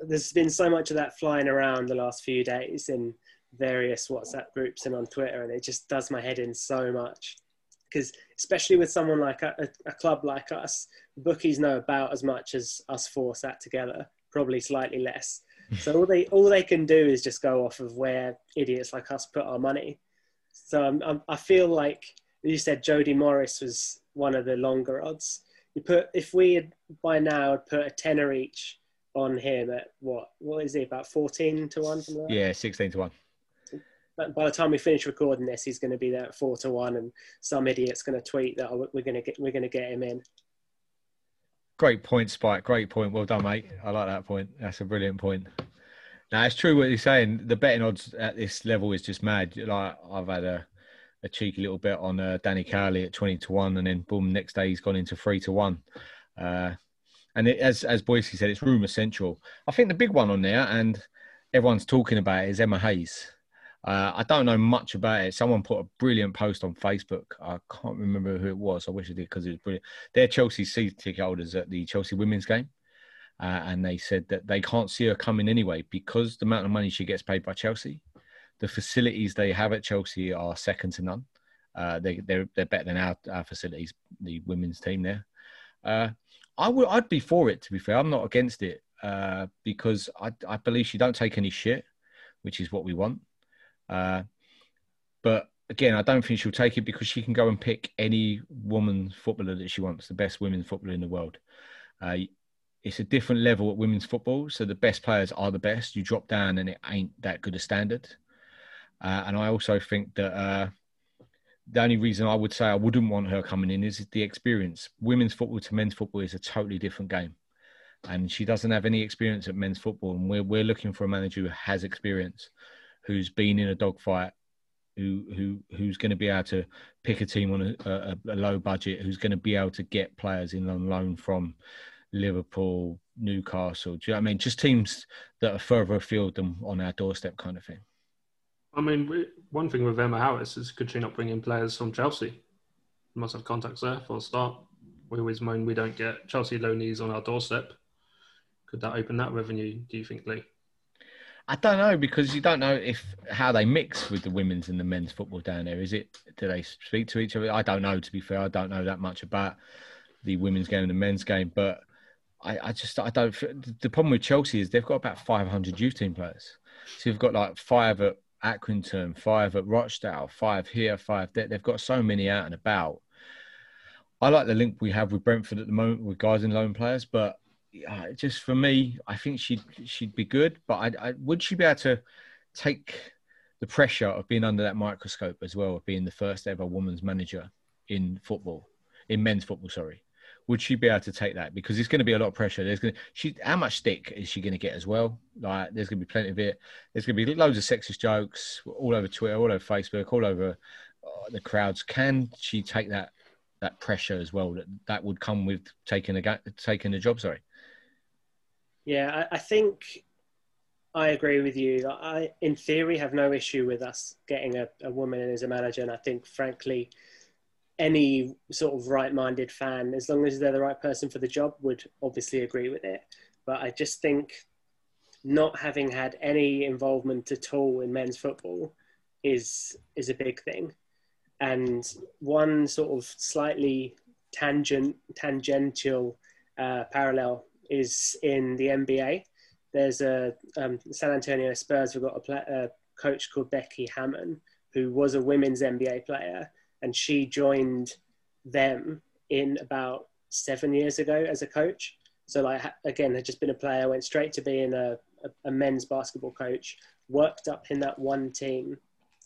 there's been so much of that flying around the last few days in various WhatsApp groups and on Twitter, and it just does my head in so much because especially with someone like a, a, club like us, bookies know about as much as us four sat together, probably slightly less. so all they all they can do is just go off of where idiots like us put our money. So I'm, I'm, i feel like you said Jody Morris was one of the longer odds. You put if we had by now had put a tenner each on him at what what is he about fourteen to one? Yeah, sixteen to one. By the time we finish recording this, he's going to be there at four to one, and some idiot's going to tweet that oh, we're going to get we're going to get him in. Great point, Spike. Great point. Well done, mate. I like that point. That's a brilliant point. Now it's true what you're saying. The betting odds at this level is just mad. Like I've had a, a cheeky little bet on uh, Danny Cowley at twenty to one, and then boom, next day he's gone into three to one. Uh, and it, as as Boycey said, it's rumour central. I think the big one on there, and everyone's talking about it, is Emma Hayes. Uh, I don't know much about it. Someone put a brilliant post on Facebook. I can't remember who it was. I wish I did because it was brilliant. They're Chelsea season ticket holders at the Chelsea women's game. Uh, and they said that they can't see her coming anyway because the amount of money she gets paid by Chelsea, the facilities they have at Chelsea are second to none. Uh, they, are they're, they're better than our, our facilities, the women's team there. Uh, I would I'd be for it to be fair. I'm not against it uh, because I, I believe she don't take any shit, which is what we want. Uh, but again, I don't think she'll take it because she can go and pick any woman footballer that she wants, the best women's footballer in the world. Uh, it's a different level at women's football. So the best players are the best. You drop down and it ain't that good a standard. Uh, and I also think that uh, the only reason I would say I wouldn't want her coming in is the experience. Women's football to men's football is a totally different game. And she doesn't have any experience at men's football. And we're, we're looking for a manager who has experience, who's been in a dogfight, who, who, who's going to be able to pick a team on a, a, a low budget, who's going to be able to get players in on loan from Liverpool, Newcastle. Do you know I mean? Just teams that are further afield than on our doorstep, kind of thing. I mean, one thing with Emma Harris is could she not bring in players from Chelsea? Must have contacts there for a start. We always moan we don't get Chelsea loanees on our doorstep. Could that open that revenue? Do you think, Lee? I don't know because you don't know if how they mix with the women's and the men's football down there. Is it do they speak to each other? I don't know. To be fair, I don't know that much about the women's game and the men's game, but I, I just I don't. The problem with Chelsea is they've got about 500 youth team players. So you've got like five at Accrington, five at Rochdale, five here, five there. They've got so many out and about. I like the link we have with Brentford at the moment with guys and loan players, but just for me, I think she'd she'd be good. But I, I, would she be able to take the pressure of being under that microscope as well, of being the first ever woman's manager in football, in men's football? Sorry, would she be able to take that? Because it's going to be a lot of pressure. There's going to, she, how much stick is she going to get as well? Like, there's going to be plenty of it. There's going to be loads of sexist jokes all over Twitter, all over Facebook, all over uh, the crowds. Can she take that that pressure as well? That that would come with taking a taking a job. Sorry. Yeah, I, I think I agree with you. I, in theory, have no issue with us getting a, a woman in as a manager, and I think, frankly any sort of right-minded fan, as long as they're the right person for the job, would obviously agree with it. But I just think not having had any involvement at all in men's football is is a big thing. And one sort of slightly tangent tangential uh, parallel is in the NBA. There's a um, San Antonio Spurs. We've got a, play, a coach called Becky Hammon, who was a women's NBA player and she joined them in about seven years ago as a coach. So like again, had just been a player, went straight to being a, a, a men's basketball coach, worked up in that one team,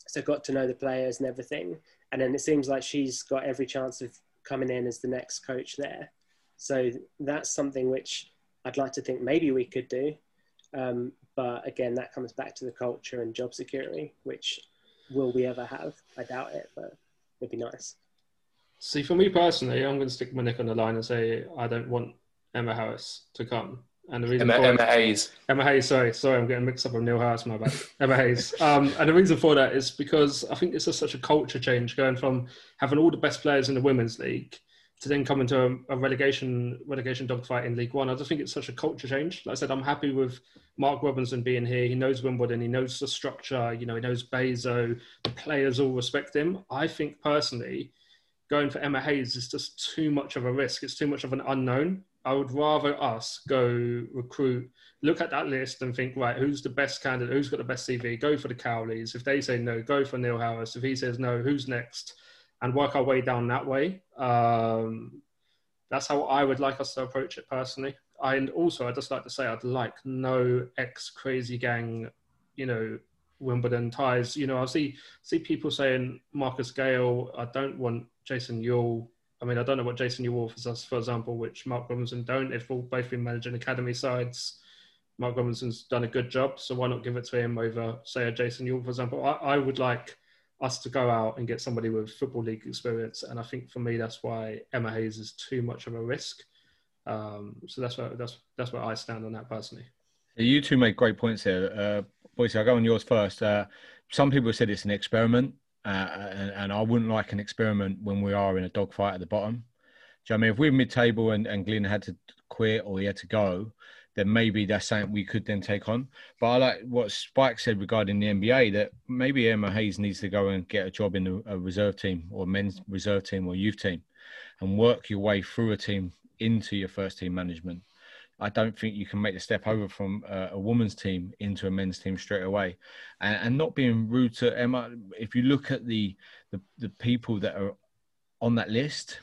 so got to know the players and everything. And then it seems like she's got every chance of coming in as the next coach there. So that's something which I'd like to think maybe we could do. Um, but again, that comes back to the culture and job security, which will we ever have? I doubt it, but it'd be nice. See, for me personally, I'm going to stick my neck on the line and say I don't want Emma Harris to come. And the reason Emma, for Emma Hayes. Emma Hayes, sorry, sorry, I'm getting mixed up with Neil Harris, my bad. Emma Hayes. Um, and the reason for that is because I think it's just such a culture change going from having all the best players in the women's league to then come into a, a relegation relegation dogfight in League One. I just think it's such a culture change. Like I said, I'm happy with Mark Robinson being here. He knows Wimbledon. He knows the structure. You know, he knows Bezo. The players all respect him. I think personally, going for Emma Hayes is just too much of a risk. It's too much of an unknown. I would rather us go recruit, look at that list and think, right, who's the best candidate? Who's got the best CV? Go for the Cowleys. If they say no, go for Neil Harris. If he says no, who's next? And work our way down that way. Um, that's how I would like us to approach it personally and also I'd just like to say I'd like no ex crazy gang, you know, Wimbledon ties. You know, I see see people saying Marcus Gayle. I don't want Jason Euell. I mean, I don't know what Jason Euell offers us, for example, which Mark Robinson don't. If we've both been managing academy sides, Mark Robinson's done a good job, so why not give it to him over, say, a Jason Euell, for example? I, I would like us to go out and get somebody with football league experience, and I think for me that's why Emma Hayes is too much of a risk. Um, so that's where that's that's where I stand on that personally. You two make great points here, uh, Boycey. I'll go on yours first. Uh, some people said it's an experiment, uh, and, and, I wouldn't like an experiment when we are in a dogfight at the bottom. Do you know I mean if we're mid-table and, and Glyn had to quit or he had to go, then maybe that's something we could then take on. But I like what Spike said regarding the NBA that maybe Emma Hayes needs to go and get a job in a, reserve team or men's reserve team or youth team and work your way through a team into your first team management. I don't think you can make the step over from a, a woman's team into a men's team straight away, and, and, not being rude to Emma. If you look at the, the the people that are on that list,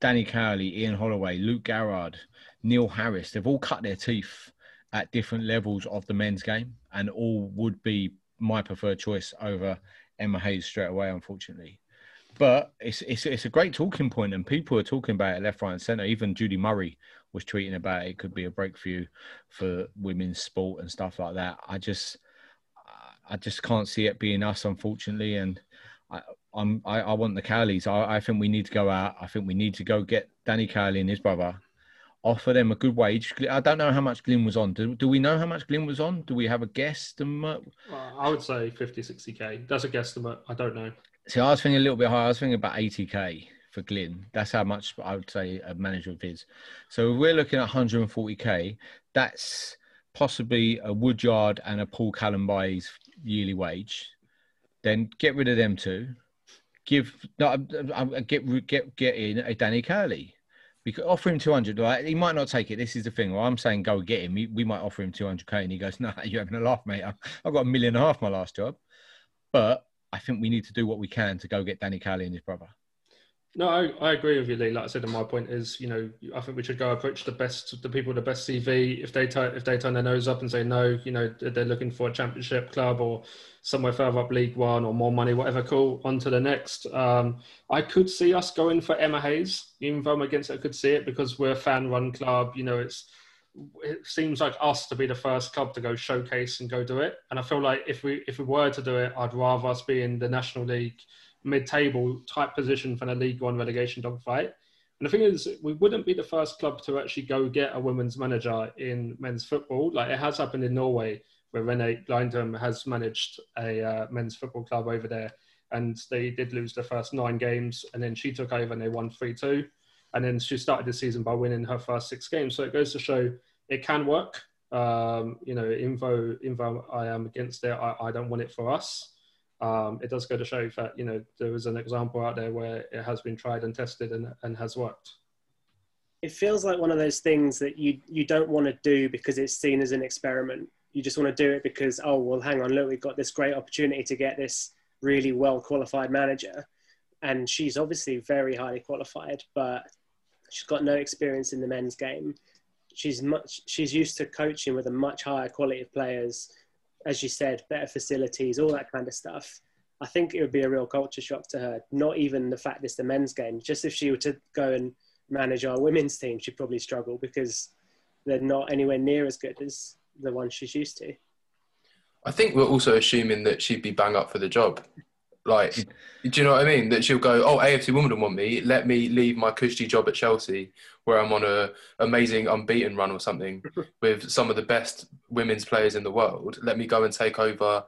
Danny Cowley, Ian Holloway, Luke Garrard, Neil Harris, they've all cut their teeth at different levels of the men's game, and all would be my preferred choice over Emma Hayes straight away, unfortunately. But it's it's it's a great talking point, and people are talking about it left, right, and centre. Even Judy Murray was tweeting about it. it could be a breakthrough for women's sport and stuff like that. I just I just can't see it being us, unfortunately, and. I, I'm, I, I want the Cowleys. I, I think we need to go out. I think we need to go get Danny Cowley and his brother offer them a good wage. I don't know how much Glyn was on. Do, do we know how much Glyn was on? Do we have a guesstimate? Uh, I would say 50, 60k. That's a guesstimate. I don't know. See, I was thinking a little bit higher. I was thinking about 80k for Glyn. That's how much I would say a manager of his. So we're looking at 140k. That's possibly a Woodyard and a Paul Kalambayi's yearly wage. Then get rid of them two. Give no, get get get in a Danny Cowley could offer him 200 right? he might not take it this is the thing well, i'm saying go get him we, might offer him 200k and he goes no nah, you're having a laugh mate I've, got a million and a half my last job but i think we need to do what we can to go get danny Cowley and his brother no, I, I agree with you, Lee. Like I said, my point is, you know, I think we should go approach the best, the people with the best CV. If they turn, if they turn their nose up and say no, you know, they're looking for a championship club or somewhere further up League One or more money, whatever. Cool. On to the next. Um, I could see us going for Emma Hayes, even though I'm against it. I could see it because we're a fan-run club. You know, it's it seems like us to be the first club to go showcase and go do it. And I feel like if we if we were to do it, I'd rather us be in the National League mid-table type position for a League One relegation dogfight. And the thing is, we wouldn't be the first club to actually go get a women's manager in men's football. Like it has happened in Norway, where Rene Glindum has managed a uh, men's football club over there, and they did lose the first nine games, and then she took over and they won three two, and then she started the season by winning her first six games. So it goes to show it can work. Um, you know, info, info. I am against it. I, I don't want it for us um, it does go to show that you know there is an example out there where it has been tried and tested and, and has worked. It feels like one of those things that you you don't want to do because it's seen as an experiment. You just want to do it because oh well, hang on, look, we've got this great opportunity to get this really well qualified manager, and she's obviously very highly qualified, but she's got no experience in the men's game. She's much she's used to coaching with a much higher quality of players as you said, better facilities, all that kind of stuff. I think it would be a real culture shock to her. Not even the fact it's the men's game. Just if she were to go and manage our women's team, she'd probably struggle because they're not anywhere near as good as the ones she's used to. I think we're also assuming that she'd be bang up for the job. Like, do you know what I mean? That she'll go, oh, AFC Wimbledon want me. Let me leave my cushy job at Chelsea, where I'm on a amazing unbeaten run or something with some of the best women's players in the world. Let me go and take over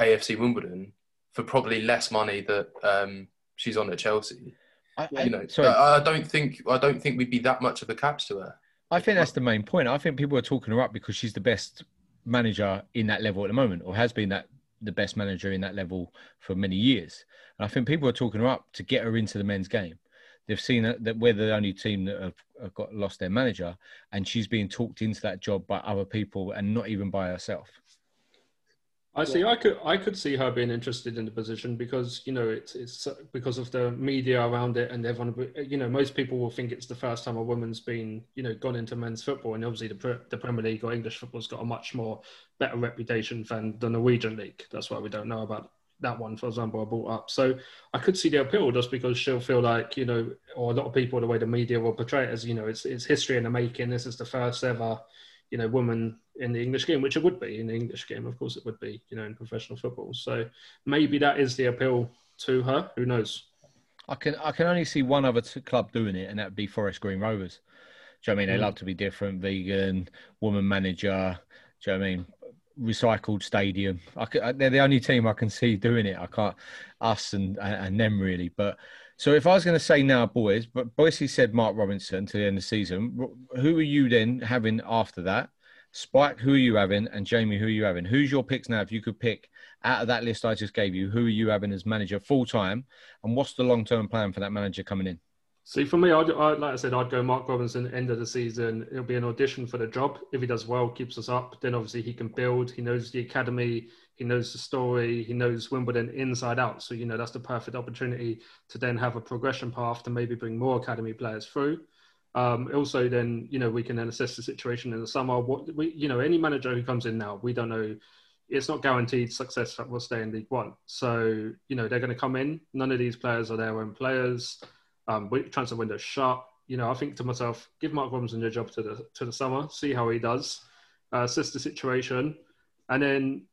AFC Wimbledon for probably less money that um, she's on at Chelsea. I, you know, sorry. I don't think I don't think we'd be that much of a catch to her. I think that's the main point. I think people are talking her up because she's the best manager in that level at the moment, or has been that the best manager in that level for many years. And I think people are talking her up to get her into the men's game. They've seen that we're the only team that have, have got lost their manager, and she's being talked into that job by other people and not even by herself. I see. I could I could see her being interested in the position because you know it's it's uh, because of the media around it and everyone. You know, most people will think it's the first time a woman's been you know gone into men's football, and obviously the the Premier League or English football's got a much more better reputation than the Norwegian league. That's why we don't know about that one, for example, I brought up. So I could see the appeal just because she'll feel like you know, or a lot of people the way the media will portray it as you know, it's it's history in the making. This is the first ever you know, woman in the English game, which it would be in the English game, of course it would be, you know, in professional football. So maybe that is the appeal to her. Who knows? I can I can only see one other club doing it, and that would be Forest Green Rovers. Do you know I mean? They mm. love to be different, vegan, woman manager. Do you know I mean? Recycled stadium. I could, they're the only team I can see doing it. I can't us and and them really, but so if I was going to say now, boys, but Boycey said Mark Robinson to the end of the season. Who are you then having after that? Spike, who are you having? And Jamie, who are you having? Who's your picks now? If you could pick out of that list I just gave you, who are you having as manager full time? And what's the long term plan for that manager coming in? See, for me, I'd, I, like I said, I'd go Mark Robinson end of the season. It'll be an audition for the job. If he does well, keeps us up, then obviously he can build. He knows the academy. He knows the story. He knows Wimbledon inside out. So, you know, that's the perfect opportunity to then have a progression path to maybe bring more academy players through. Um, also, then, you know, we can then assess the situation in the summer. What we, you know, any manager who comes in now, we don't know. It's not guaranteed success that will stay in League One. So, you know, they're going to come in. None of these players are their own players. Um, we transfer window shut. You know, I think to myself, give Mark Robinson your job to the to the summer, see how he does, uh, assess the situation, and then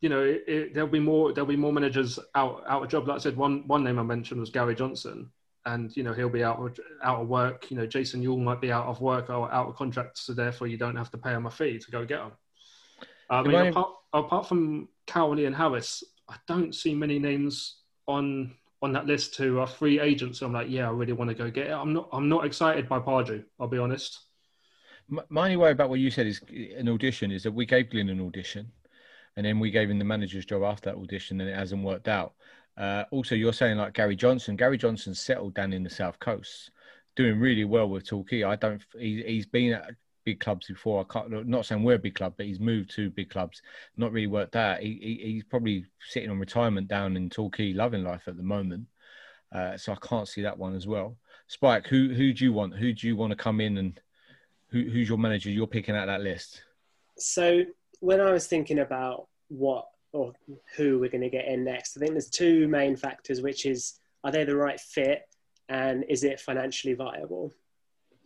you know, it, it, there'll be more there'll be more managers out out of job. Like I said, one one name I mentioned was Gary Johnson, and you know he'll be out of, out of work. You know, Jason Euell might be out of work or out of contract, so therefore you don't have to pay him a fee to go get him. Um, I mean, apart, apart from Cowley and Harris, I don't see many names on on that list who are free agents. So I'm like, yeah, I really want to go get it. I'm not I'm not excited by Pardew. I'll be honest. My only worry about what you said is an audition is that we gave Glyn an audition and then we gave him the manager's job after that audition, and it hasn't worked out. Uh, also, you're saying like Gary Johnson. Gary Johnson settled down in the South Coast, doing really well with Torquay. I don't. He, he's been at big clubs before. I can't. Not saying we're a big club, but he's moved to big clubs. Not really worked out. He, he he's probably sitting on retirement down in Torquay, loving life at the moment. Uh, so I can't see that one as well. Spike, who who do you want? Who do you want to come in and who, who's your manager? You're picking out that list. So when I was thinking about what or who we're going to get in next, I think there's two main factors, which is are they the right fit and is it financially viable?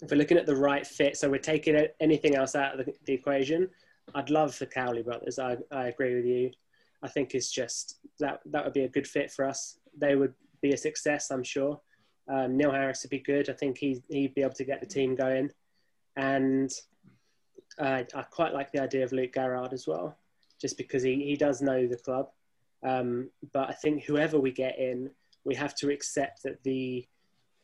If we're looking at the right fit, so we're taking anything else out of the, the equation, I'd love the Cowley brothers. I, I agree with you. I think it's just that that would be a good fit for us. They would be a success, I'm sure. Um, Neil Harris would be good. I think he, he'd be able to get the team going. And uh, I quite like the idea of Luke Garrard as well, just because he, he does know the club. Um, but I think whoever we get in, we have to accept that the,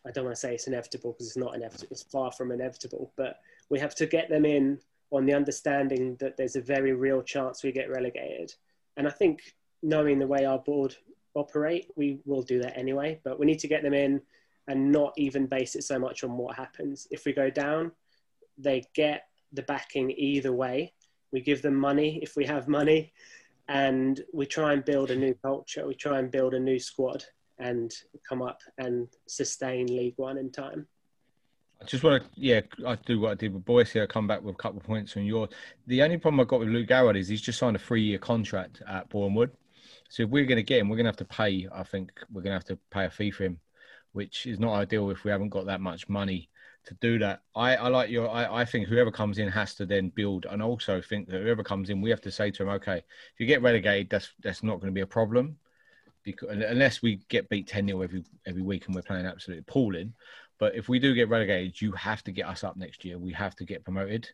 I don't want to say it's inevitable because it's not inevitable, it's far from inevitable, but we have to get them in on the understanding that there's a very real chance we get relegated. And I think knowing the way our board operate, we will do that anyway, but we need to get them in and not even base it so much on what happens. If we go down, they get the backing either way. We give them money if we have money, and we try and build a new culture. We try and build a new squad and come up and sustain League One in time. I just want to, yeah, I do what I did with Boycey. I come back with a couple of points on your. The only problem I've got with Luke Garrard is he's just signed a three-year contract at Bournemouth. So if we're going to get him, we're going to have to pay. I think we're going to have to pay a fee for him, which is not ideal if we haven't got that much money to do that. I, I like your. I, I think whoever comes in has to then build, and also think that whoever comes in, we have to say to him, okay, if you get relegated, that's that's not going to be a problem, because unless we get beat ten 0 every every week and we're playing absolutely appalling. But if we do get relegated, you have to get us up next year. We have to get promoted.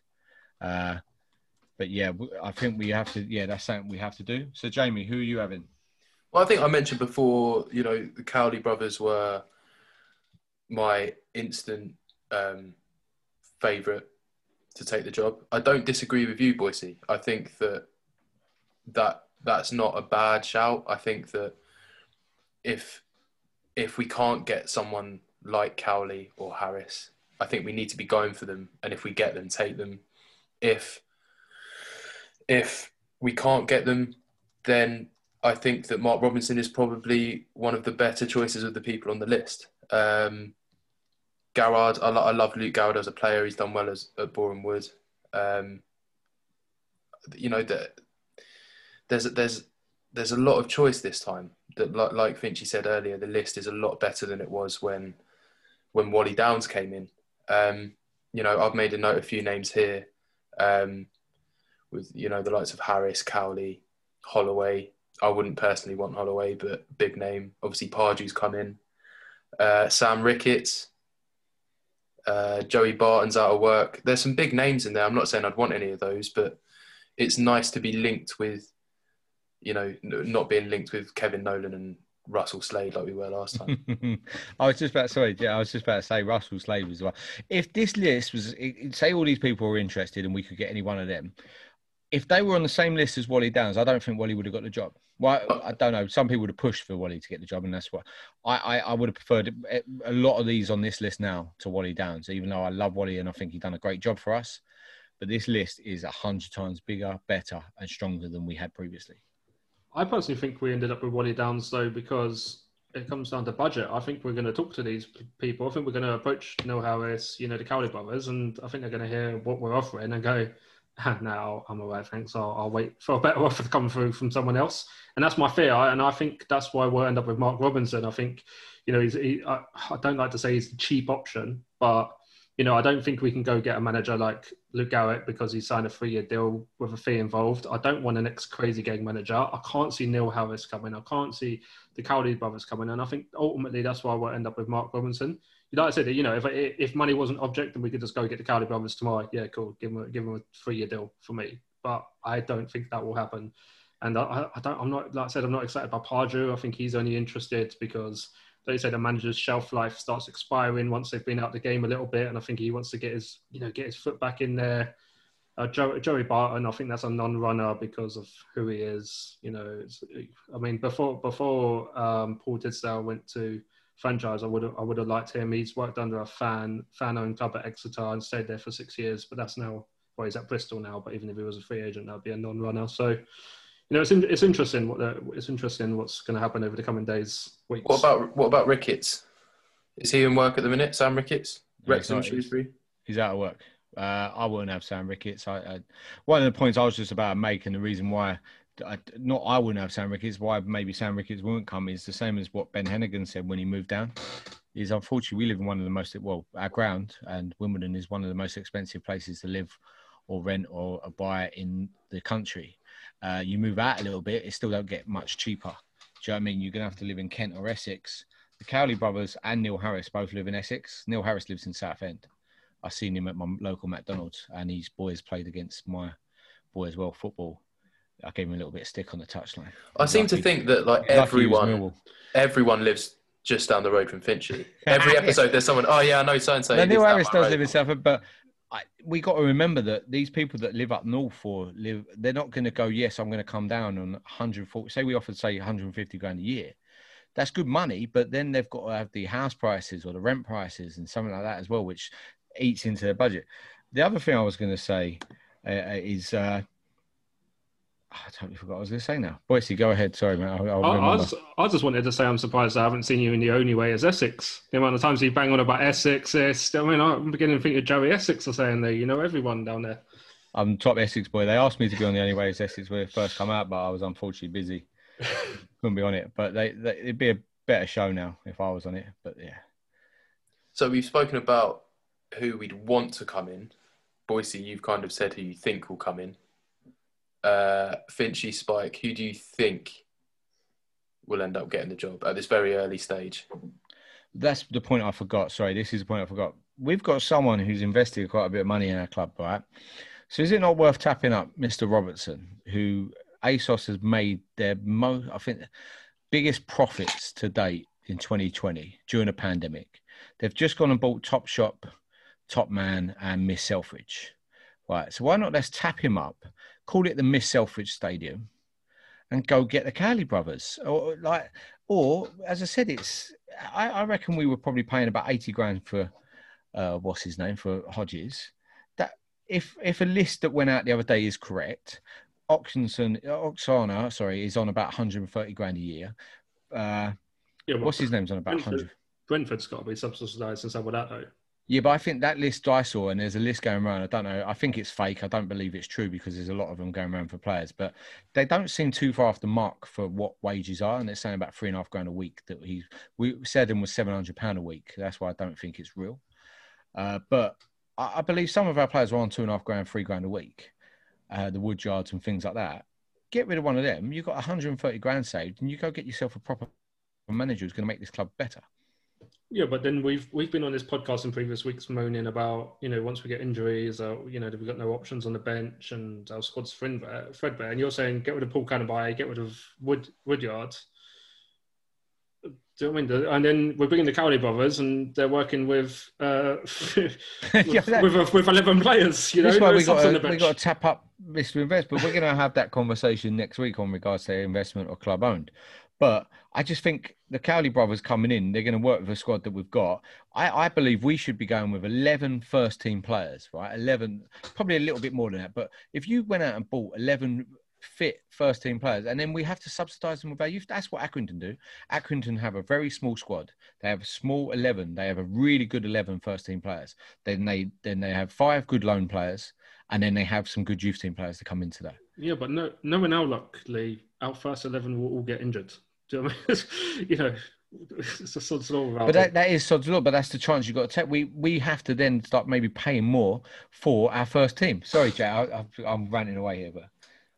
Uh, but yeah, I think we have to. Yeah, that's something we have to do. So Jamie, who are you having? Well, I think I mentioned before. You know, the Cowley brothers were my instant um, favourite to take the job. I don't disagree with you, Boycey. I think that that that's not a bad shout. I think that if if we can't get someone like Cowley or Harris, I think we need to be going for them. And if we get them, take them. If if we can't get them, then I think that Mark Robinson is probably one of the better choices of the people on the list. Um, Garrard, I, I love Luke Garrard as a player. He's done well as at Boreham Wood. Um, you know that there's there's there's a lot of choice this time. That like, like Finchy said earlier, the list is a lot better than it was when when Wally Downes came in. Um, you know, I've made a note of a few names here, um, with you know the likes of Harris, Cowley, Holloway. I wouldn't personally want Holloway, but big name. Obviously, Pardew's come in. Uh, Sam Ricketts, uh, Joey Barton's out of work. There's some big names in there. I'm not saying I'd want any of those, but it's nice to be linked with, you know, not being linked with Kevin Nolan and Russell Slade like we were last time. I was just about sorry, yeah, I was just about to say Russell Slade as well. If this list was say all these people were interested and we could get any one of them, if they were on the same list as Wally Downes, I don't think Wally would have got the job. Well, I don't know. Some people would have pushed for Wally to get the job, and that's what I, I, I would have preferred a lot of these on this list now to Wally Downes, even though I love Wally and I think he's done a great job for us. But this list is a hundred times bigger, better, and stronger than we had previously. I personally think we ended up with Wally Downes though because it comes down to budget. I think we're going to talk to these people. I think we're going to approach Neil Harris, you know, the Cowley brothers, and I think they're going to hear what we're offering and go, "Ah, "Now I'm aware, thanks. I'll, I'll wait for a better offer to come through from someone else." And that's my fear, and I think that's why we'll end up with Mark Robinson. I think, you know, he's. He, I, I don't like to say he's the cheap option, but you know, I don't think we can go get a manager like Luke Garrard because he signed a three-year deal with a fee involved. I don't want an ex-crazy gang manager. I can't see Neil Harris coming. I can't see the Cowley brothers coming. And I think ultimately that's why we'll end up with Mark Robinson. Like I said, you know, if if money wasn't object, then we could just go get the Cowley brothers tomorrow. Yeah, cool. Give them a, give them a three-year deal for me. But I don't think that will happen. And I, I don't. I'm not. Like I said, I'm not excited by Pardew. I think he's only interested because they say the manager's shelf life starts expiring once they've been out the game a little bit, and I think he wants to get his, you know, get his foot back in there. Uh, Joe, Joey Barton, I think that's a non-runner because of who he is. You know, I mean, before before um, Paul Tisdale went to franchise, I would have I would have liked him. He's worked under a fan fan-owned club at Exeter and stayed there for six years, but that's now well, he's at Bristol now. But even if he was a free agent, that'd be a non-runner. So you know, it's in, it's interesting what the, it's interesting what's going to happen over the coming days, weeks. what about what about Ricketts? Is he in work at the minute? Sam Ricketts, Yeah, Wrexham, he's Shrewsbury. He's out of work. Uh, I wouldn't have Sam Ricketts. I, I, one of the points I was just about to make, and the reason why, I, not I wouldn't have Sam Ricketts, why maybe Sam Ricketts won't come is the same as what Ben Heneghan said when he moved down. Is unfortunately we live in one of the most well, our ground and Wimbledon is one of the most expensive places to live, or rent or buy in the country. Uh, you move out a little bit, it still don't get much cheaper. Do you know what I mean? You're gonna have to live in Kent or Essex. The Cowley brothers and Neil Harris both live in Essex. Neil Harris lives in Southend. I seen him at my local McDonald's, and his boys played against my boy as well football. I gave him a little bit of stick on the touchline. I seem to think that like lucky he was everyone, everyone lives just down the road from Finchley. Every episode, there's someone. Oh yeah, I know so and so. Now, Neil Harris does live in Southend, but I, we got to remember that these people that live up north or live, they're not going to go. Yes, I'm going to come down on 140. Say we offered say 150 grand a year. That's good money, but then they've got to have the house prices or the rent prices and something like that as well, which eats into their budget. The other thing I was going to say uh, is. Uh, Ah, I totally forgot what I was going to say now. Boycey, go ahead. Sorry, man. I'll, I'll I, I, remember. just, I just wanted to say I'm surprised I haven't seen you in the only way as Essex. The amount of times you bang on about Essex, it's, I mean, I'm beginning to think of Joey Essex or saying there. You know everyone down there. I'm top Essex boy. They asked me to be on the only way as Essex when it first come out, but I was unfortunately busy. Couldn't be on it. But they, they, it'd be a better show now if I was on it. But yeah, So we've spoken about who we'd want to come in. Boycey, you've kind of said who you think will come in. Uh, Finchy, Spike, who do you think will end up getting the job at this very early stage? that's the point I forgot. Sorry, this is the point I forgot. We've got someone who's invested quite a bit of money in our club, right? So is it not worth tapping up Mr. Robertson, who ASOS has made their most, I think, biggest profits to date in 2020 during a pandemic? They've just gone and bought Top Shop, Top Man, and Miss Selfridge. Right. So why not let's tap him up, call it the Miss Selfridge Stadium, and go get the Cowley brothers, or like, or as I said, it's. I, I reckon we were probably paying about eighty grand for, uh, what's his name for Hodges. That if if a list that went out the other day is correct, Oxenson, Oxana, sorry, is on about 130 grand a year. Uh, Yeah, well, what's his name's on about 100? Brentford, Brentford's got to be subsidised and stuff like that, though. Yeah, but I think that list I saw, and there's a list going around. I don't know. I think it's fake. I don't believe it's true because there's a lot of them going around for players, but they don't seem too far off the mark for what wages are. And they're saying about three and a half grand a week. That he we said him was seven hundred pound a week. That's why I don't think it's real. Uh, but I, I believe some of our players are on two and a half grand, three grand a week. Uh, the wood yards and things like that. Get rid of one of them. You've got 130 grand saved, and you go get yourself a proper manager who's going to make this club better. Yeah, but then we've we've been on this podcast in previous weeks moaning about you know once we get injuries, uh, you know we've got no options on the bench and our squad's threadbare. threadbare. And you're saying get rid of Paul Kalambayi, get rid of Wood Woodyard. Do you know I mean? And then we're bringing the Cowley brothers, and they're working with uh, with, Yeah, that- with, with eleven players. You know, This why we got to, we got to tap up Mr. Invest, but we're going to have that conversation next week on regards to investment or club owned. But I just think the Cowley brothers coming in, they're going to work with a squad that we've got. I, I believe we should be going with 11 first team players, right? 11, probably a little bit more than that. But if you went out and bought 11 fit first team players and then we have to subsidise them with our youth, that's what Accrington do. Accrington have a very small squad. They have a small 11. They have a really good 11 first team players. Then they, then they have five good loan players and then they have some good youth team players to come into that. Yeah, but no, knowing our luck, Lee, our first eleven will all get injured. Do you know what I mean? you know, it's a sod's law. without But it. that, that is sod's law, but that's the chance you've got to take. We we have to then start maybe paying more for our first team. Sorry, Jay, I, I, I'm ranting away here, but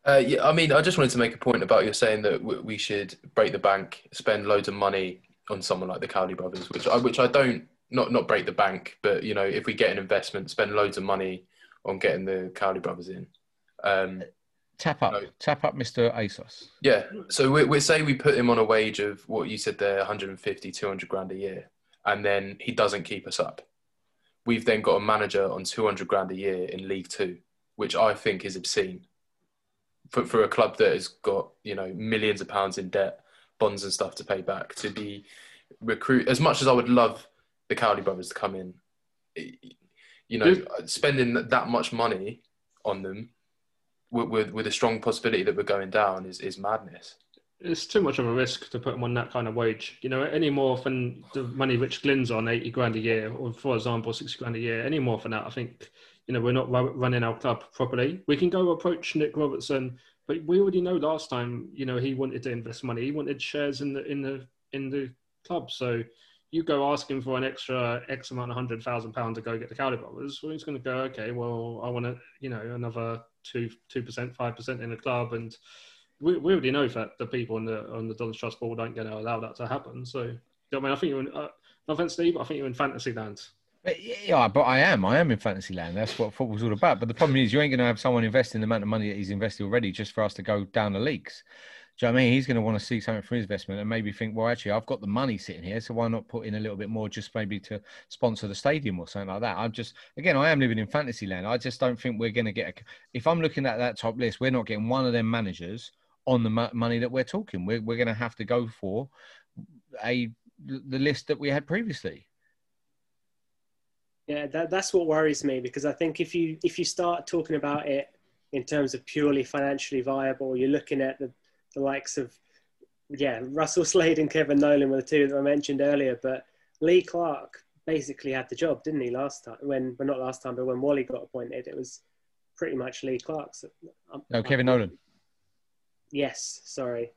Uh, yeah, I mean, I just wanted to make a point about you saying that w- we should break the bank, spend loads of money on someone like the Cowley brothers, which I, which I don't not not break the bank, but you know, if we get an investment, spend loads of money on getting the Cowley brothers in. Um, tap up, No. tap up, Mr. ASOS. yeah, so we, we say we put him on a wage of what you said there, 150, 200 grand a year, and then he doesn't keep us up. We've then got a manager on 200 grand a year in League Two, which I think is obscene for, for a club that has got you know millions of pounds in debt, bonds and stuff to pay back. To be recruit as much as I would love the Cowley brothers to come in, you know, spending that much money on them with, with, with a strong possibility that we're going down is, is madness. it's too much of a risk to put him on that kind of wage. You know, any more than the money which Glyn's on, 80 grand a year, or for example, 60 grand a year, any more than that, I think, you know, we're not running our club properly. We can go approach Nick Robertson, but we already know last time, you know, he wanted to invest money. He wanted shares in the, in the, in the club. So you go asking for an extra X amount, hundred thousand pounds to go get the Cowley brothers. Well, he's going to go, okay, well, I want to, you know, another two, two percent, five percent in the club, and we, we already know that the people on the on the Dons Trust board aren't going to allow that to happen. So, I mean, I think you're in. Uh, no offense, Steve, I think you're in fantasy land. But yeah, but I am. I am in fantasy land. That's what football's all about. But the problem is, you ain't going to have someone investing the amount of money that he's invested already just for us to go down the leagues. You know what I mean? He's going to want to see something for his investment and maybe think, well, actually, I've got the money sitting here, so why not put in a little bit more just maybe to sponsor the stadium or something like that? I'm just, again, I am living in fantasy land. I just don't think we're going to get, a, if I'm looking at that top list, we're not getting one of them managers on the mo- money that we're talking. We're, we're going to have to go for a the list that we had previously. Yeah, that, that's what worries me because I think if you if you start talking about it in terms of purely financially viable, you're looking at the, the likes of yeah Russell Slade and Kevin Nolan were the two that I mentioned earlier, but Lee Clark basically had the job, didn't he? Last time when well not last time, but when Wally got appointed, it was pretty much Lee Clark. So, um, No, Kevin Nolan. Yes, sorry.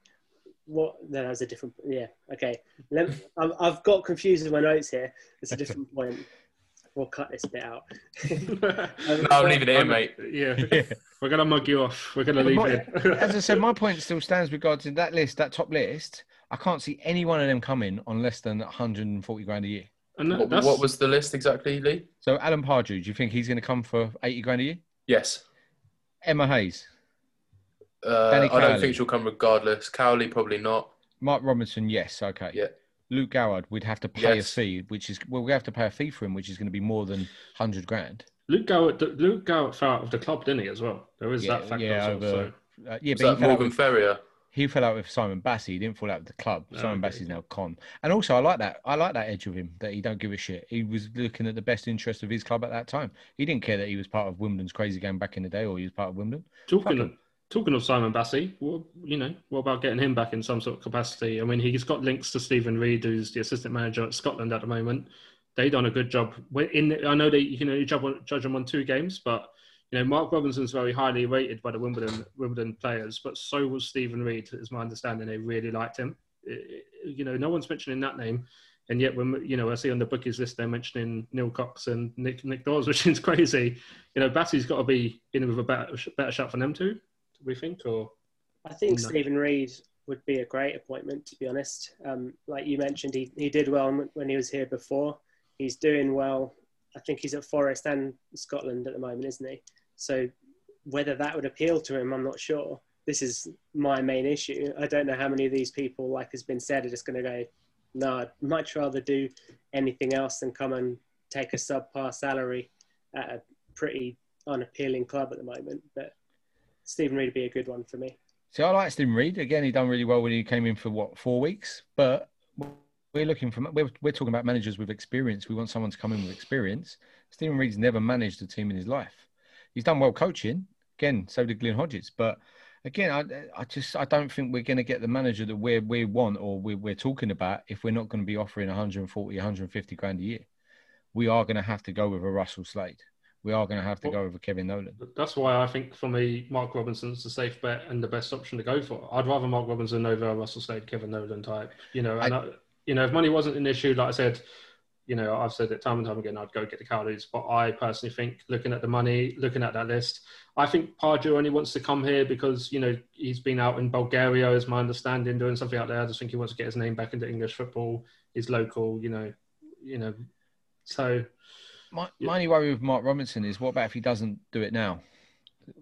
What? No, that's a different. Yeah, okay. Let, I've, I've got confused with my notes here. It's a different point. We'll cut this bit out. No, I'm leaving it in, mate. Yeah, we're going to mug you off. We're going to leave My- it. As I said, my point still stands regards to that list, that top list. I can't see any one of them coming on less than 140 grand a year. and that, What, what was the list exactly, Lee? So Alan Pardew, do you think he's going to come for 80 grand a year? Yes. Emma Hayes, Uh, I don't think she'll come regardless. Cowley probably not. Mark Robinson, yes, okay. Yeah. Luke Garrard, we'd have to pay Yes. a fee, which is well, we have to pay a fee for him, which is going to be more than 100 grand. Luke Garrard, Luke Garrard fell out of the club, didn't he, as well? There is Yeah, that factor yeah, over- So. Uh, yeah, Was but that Morgan with, Ferrier? he fell out with Simon Bassey. He didn't fall out with the club. Oh, Simon okay. Bassey's now con. And also, I like that. I like that edge of him that he don't give a shit. He was looking at the best interest of his club at that time. He didn't care that he was part of Wimbledon's crazy game back in the day, or he was part of Wimbledon. Talking. Talking of Simon well, you know, what about getting him back in some sort of capacity? I mean, he's got links to Steven Reid, who's the assistant manager at Scotland at the moment. They've done a good job. In I know they you can only judge, judge them on two games, but you know, Mark Robinson's very highly rated by the Wimbledon Wimbledon players, but so was Steven Reid, is my understanding. They really liked him. It, you know, no one's mentioning that name, and yet when you know I see on the bookies list they're mentioning Neil Cox and Nick Nick Daws, which is crazy. You know, Bassey's got to be in with a better better shot for them too. Do we think, or I think no. Steven Reid would be a great appointment. To be honest, um, like you mentioned, he he did well when he was here before. He's doing well. I think he's at Forest and Scotland at the moment, isn't he? So whether that would appeal to him, I'm not sure. This is my main issue. I don't know how many of these people, like has been said, are just going to go, no, I'd much rather do anything else than come and take a subpar salary at a pretty unappealing club at the moment. But Steven Reid would be a good one for me. See, I like Steven Reid. Again, he done really well when he came in for what four weeks. But we're looking for we're, we're talking about managers with experience. We want someone to come in with experience. Steven Reid's never managed a team in his life he's done well coaching. Again, so did Glyn Hodges. But again, I, I just I don't think we're going to get the manager that we we want or we, we're talking about if we're not going to be offering 140, 150 grand a year. We are going to have to go with a Russell Slade. We are going to have to go with Kevin Nolan. That's why I think for me, Mark Robinson's the safe bet and the best option to go for. I'd rather Mark Robinson over a Russell Slade, Kevin Nolan type. You know, and I, I, you know, if money wasn't an issue, like I said, you know, I've said it time and time again, I'd go get the Cowleys. But I personally think, looking at the money, looking at that list, I think Pardew only wants to come here because, you know, he's been out in Bulgaria, is my understanding, doing something out there. I just think he wants to get his name back into English football. He's local, you know, you know. So. My, my only worry with Mark Robinson is what about if he doesn't do it now?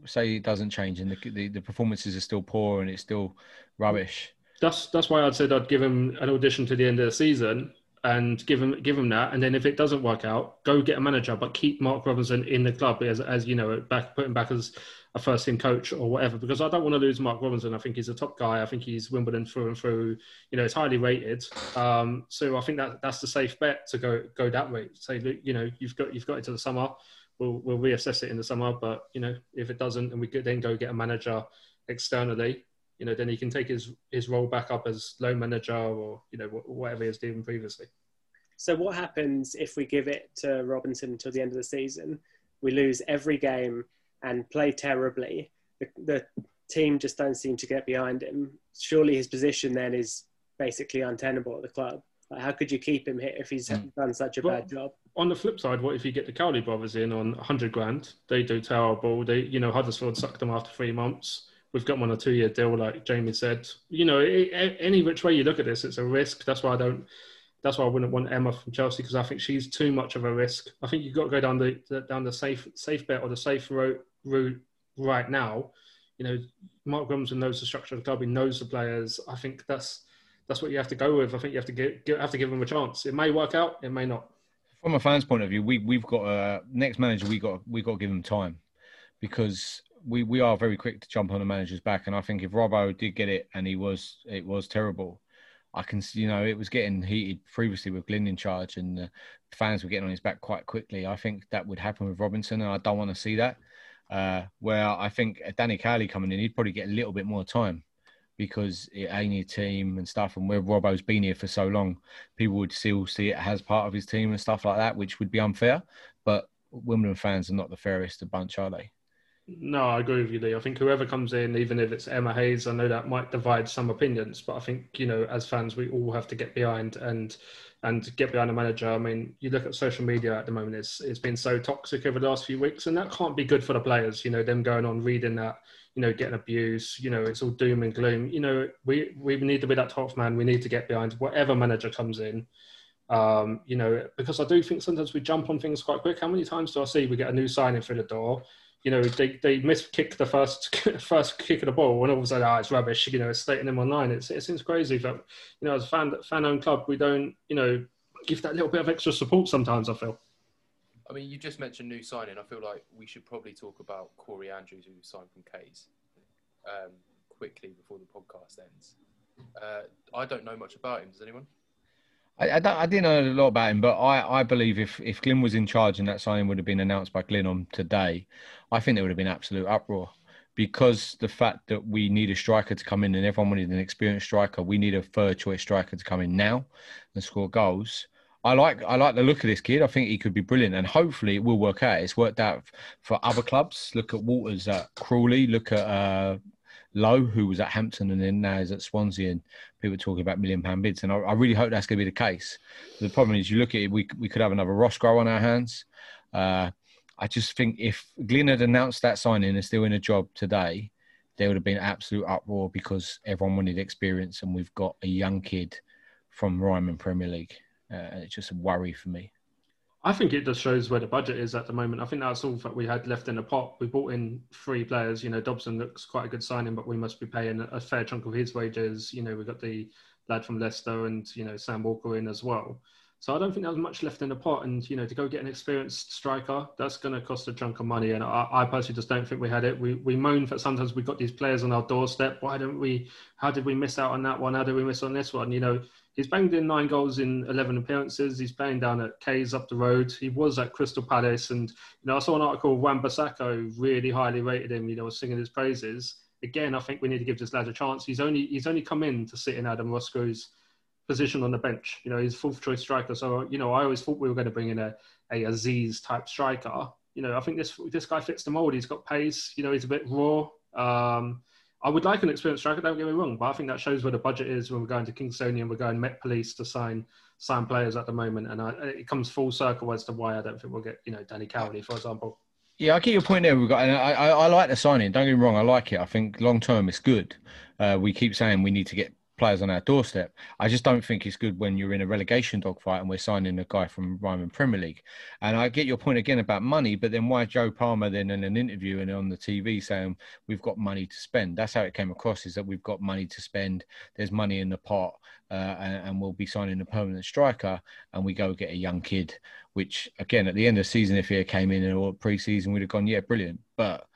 Say he doesn't change and the, the, the performances are still poor and it's still rubbish. That's that's why I'd said I'd give him an audition to the end of the season and give him give him that. And then if it doesn't work out, go get a manager, but keep Mark Robinson in the club as as you know, back put him back as a first team coach or whatever. Because I don't want to lose Mark Robinson. I think he's a top guy. I think he's Wimbledon through and through. You know, it's highly rated. Um, so I think that that's the safe bet to go go that way. Say, you know, you've got you've got into the summer. We'll we'll reassess it in the summer. But you know, if it doesn't, and we could then go get a manager externally you know, then he can take his his role back up as loan manager or you know whatever he was doing previously. So what happens if we give it to Robinson until the end of the season? We lose every game and play terribly. The, the team just don't seem to get behind him. Surely his position then is basically untenable at the club. Like how could you keep him here if he's mm. done such a but bad job? On the flip side, what if you get the Cowley brothers in on 100 grand? They do terrible. They, you know, Huddersfield sucked them after three months we've got one or two year deal, like Jamie said. You know, it, any which way you look at this, it's a risk. That's why I don't. That's why I wouldn't want Emma from Chelsea because I think she's too much of a risk. I think you've got to go down the, down the safe safe bet or the safe route, route right now. You know, Mark Robinson knows the structure of the club. He knows the players. I think that's that's what you have to go with. I think you have to get have to give him a chance. It may work out. It may not. From a fan's point of view, we we've got a next manager. We got we got to give him time because we we are very quick to jump on a manager's back, and I think if Robbo did get it and he was it was terrible, I can see you know it was getting heated previously with Glyn in charge, and the fans were getting on his back quite quickly. I think that would happen with Robinson, and I don't want to see that. Uh, where I think Danny Cowley coming in, he'd probably get a little bit more time because it ain't a team and stuff. And where Robbo's been here for so long, people would still see it as part of his team and stuff like that, which would be unfair. But Wimbledon fans are not the fairest of bunch, are they? No, I agree with you, Lee. I think whoever comes in, even if it's Emma Hayes, I know that might divide some opinions, but I think you know, as fans, we all have to get behind and and get behind a manager. I mean, you look at social media at the moment; it's it's been so toxic over the last few weeks, and that can't be good for the players. You know, them going on reading that, you know, getting abuse. You know, it's all doom and gloom. You know, we we need to be that top man. We need to get behind whatever manager comes in. Um, you know, because I do think sometimes we jump on things quite quick. How many times do I see we get a new signing through the door? You know, they, they miss kick the first first kick of the ball, and all of a sudden, oh, it's rubbish. You know, it's stating them online. It's, it seems crazy that you know, as a fan fan owned club, we don't you know give that little bit of extra support sometimes. I feel. I mean, you just mentioned new signing. I feel like we should probably talk about Corie Andrews, who signed from K's, um, quickly before the podcast ends. Uh, I don't know much about him. Does anyone? I, I, I, didn't know a lot about him, but I, I believe if, if Glyn was in charge and that signing would have been announced by Glyn on today, I think there would have been absolute uproar because the fact that we need a striker to come in and everyone wanted an experienced striker, we need a third choice striker to come in now and score goals. I like I like the look of this kid. I think he could be brilliant, and hopefully it will work out. It's worked out for other clubs. Look at Walters at Crawley. Look at uh, Lowe, who was at Hampton and then now is at Swansea, and people talking about million pound bids. And I, I really hope that's going to be the case. The problem is, you look at it, we we could have another Ross Roscrow on our hands. Uh, I just think if Glyn had announced that signing and still in a job today, there would have been absolute uproar because everyone wanted experience, and we've got a young kid from Ryman Premier League uh, it's just a worry for me. I think it just shows where the budget is at the moment. I think that's all that we had left in the pot. We bought in three players. You know, Dobson looks quite a good signing, but we must be paying a fair chunk of his wages. You know, we've got the lad from Leicester and you know Sam Walker in as well. So I don't think there's much left in the pot. And you know, to go get an experienced striker, that's going to cost a chunk of money. And I, I, personally just don't think we had it. We we moan that sometimes we got these players on our doorstep. Why don't we? How did we miss out on that one? How did we miss on this one? You know, He's banged in nine goals in 11 appearances. He's playing down at K's up the road. He was at Crystal Palace. And, you know, I saw an article of Wan-Bissaka really highly rated him, you know, was singing his praises. Again, I think we need to give this lad a chance. He's only he's only come in to sit in Adam Roscrow's position on the bench. You know, he's fourth choice striker. So, you know, I always thought we were going to bring in a, a Azeez type striker. You know, I think this this guy fits the mold. He's got pace. You know, he's a bit raw. Um, I would like an experienced striker. Don't get me wrong, but I think that shows where the budget is when we're going to Kingstonian we're going Met Police to sign sign players at the moment, and I, it comes full circle as to why I don't think we'll get you know Danny Cowley, for example. Yeah, I get your point there. We've got, and I, I, I like the signing. Don't get me wrong, I like it. I think long term it's good. Uh, we keep saying we need to get players on our doorstep. I just don't think it's good when you're in a relegation dogfight and we're signing a guy from Ryman Premier League. And I get your point again about money, but then why Joe Palmer then in an interview and on the TV saying we've got money to spend? That's how it came across: is that we've got money to spend. There's money in the pot, uh, and, and we'll be signing a permanent striker, and we go get a young kid. Which again, at the end of the season, if he came in or pre-season, we'd have gone, yeah, brilliant. But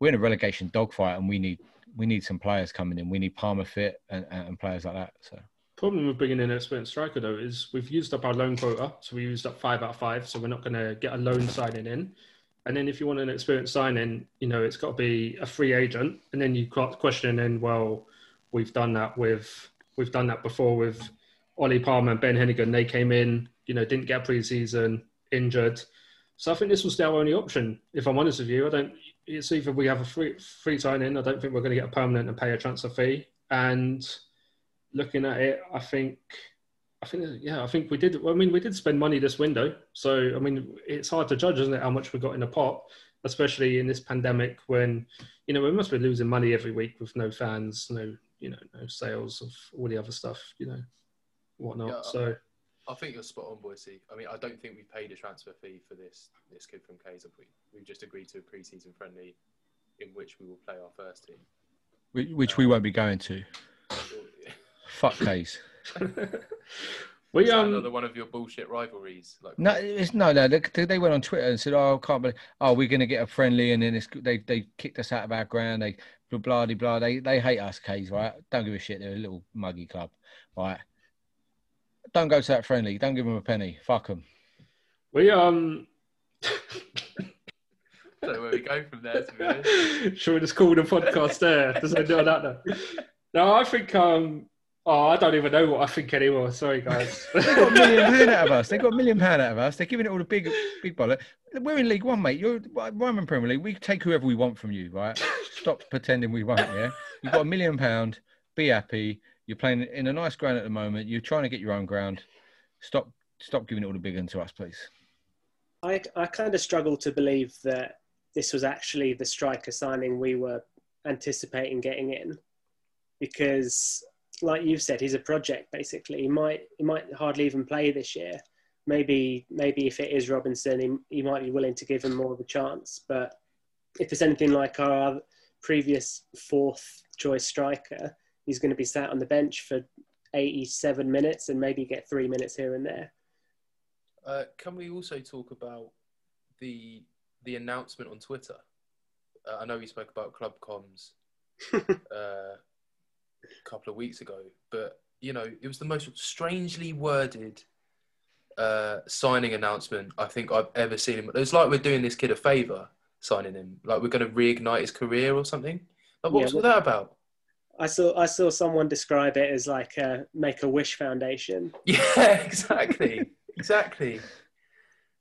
we're in a relegation dogfight, and we need we need some players coming in. We need Palmer fit and, and players like that. So problem with bringing in an experienced striker though is we've used up our loan quota, so we used up five out of five. So we're not going to get a loan signing in. And then if you want an experienced signing, you know it's got to be a free agent. And then you got questioning, well, we've done that with we've done that before with Ollie Palmer and Ben Heneghan. They came in, you know, didn't get preseason, injured. So I think this was their only option. If I'm honest with you, I don't it's either we have a free free sign in. I don't think we're going to get a permanent and pay a transfer fee. And looking at it, I think, I think, yeah, I think we did. I mean, we did spend money this window. So I mean, it's hard to judge, isn't it, how much we got in the pot, especially in this pandemic when, you know, we must be losing money every week with no fans, no, you know, no sales of all the other stuff, you know, whatnot. Yeah, so. I think you're spot on, Boycey. I mean, I don't think we paid a transfer fee for this this kid from K's. We we've just agreed to a pre-season friendly, in which we will play our first team, which um, we won't be going to. Fuck K's. we um another one of your bullshit rivalries. Like no, it's no, no. They, they went on Twitter and said, "Oh, I can't believe. Oh, we're going to get a friendly, and then they they kicked us out of our ground. They blah blah blah. They they hate us, K's, right? Don't give a shit. They're a little muggy club, right? Don't go to that friendly. Don't give them a penny. Fuck them. We um. don't know where we go from there. To be honest. Should we just call the podcast there? Does it do that? No, I think um. Oh, I don't even know what I think anymore. Sorry, guys. they got a million pound out of us. They got a million pound out of us. They're giving it all the big, big bollock. We're in League One, mate. You're Ryman Premier League. We take whoever we want from you, right? Stop pretending we won't. Yeah, you've got a million pound. Be happy. You're playing in a nice ground at the moment. You're trying to get your own ground. Stop, stop giving it all the big one to us, please. I, I kind of struggle to believe that this was actually the striker signing we were anticipating getting in, because, like you've said, he's a project. Basically, he might he might hardly even play this year. Maybe maybe if it is Robinson, he, he might be willing to give him more of a chance. But if it's anything like our previous fourth choice striker, he's going to be sat on the bench for 87 minutes and maybe get three minutes here and there. Uh, can we also talk about the the announcement on Twitter? Uh, I know we spoke about club comms uh, a couple of weeks ago, but you know it was the most strangely worded uh, signing announcement I think I've ever seen. It's like we're doing this kid a favour signing him. Like we're going to reignite his career or something. Like what's Yeah, all that about? I saw I saw someone describe it as like a Make a Wish Foundation. Yeah, exactly, exactly.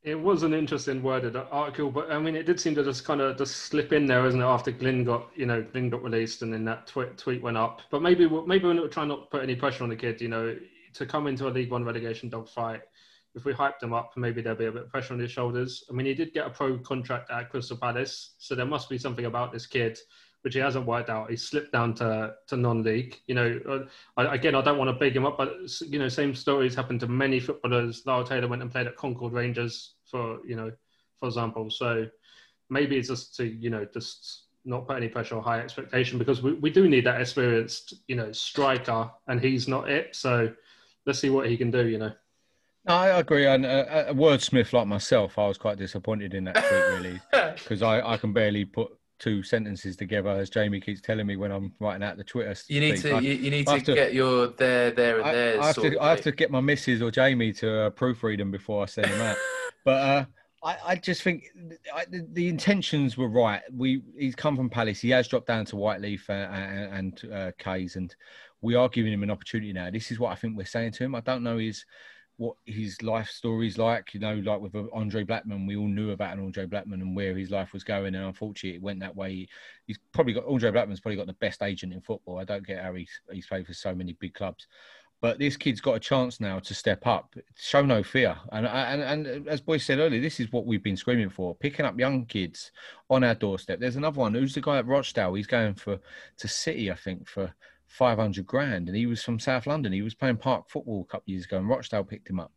It was an interesting worded article, but I mean, it did seem to just kind of just slip in there, isn't it? After Glyn got, you know, Glyn got released, and then that tweet tweet went up. But maybe we- maybe we're not trying not to put any pressure on the kid, you know, to come into a League One relegation dogfight. If we hyped him up, maybe there'll be a bit of pressure on his shoulders. I mean, he did get a pro contract at Crystal Palace, so there must be something about this kid which he hasn't worked out. He slipped down to, to non-league. You know, uh, I, again, I don't want to big him up, but you know, same stories happened to many footballers. Lyle Taylor went and played at Concord Rangers for you know, for example. So maybe it's just to you know just not put any pressure or high expectation because we, we do need that experienced you know striker, and he's not it. So let's see what he can do. You know. I agree. And uh, a wordsmith like myself, I was quite disappointed in that tweet, really, because I, I can barely put two sentences together, as Jamie keeps telling me when I'm writing out the Twitter. You need speak. to I- you, you need to, to- get your there, there, and there. I have to, I have to get my missus or Jamie to uh, proofread them before I send them out. but uh, I, I just think I, the, the intentions were right. We he's come from Palace. He has dropped down to Whyteleafe and, and, and uh, K's, and we are giving him an opportunity now. This is what I think we're saying to him. I don't know his what his life story's like. You know, like with uh, Andre Blackman, we all knew about an Andre Blackman and where his life was going, and unfortunately, it went that way. He's probably got Andre Blackman's probably got the best agent in football. I don't get how he's he's played for so many big clubs. But this kid's got a chance now to step up, show no fear, and and and as Boy said earlier, this is what we've been screaming for: picking up young kids on our doorstep. There's another one. Who's the guy at Rochdale? He's going for to City, I think, for 500 grand, and he was from South London. He was playing Park football a couple of years ago, and Rochdale picked him up.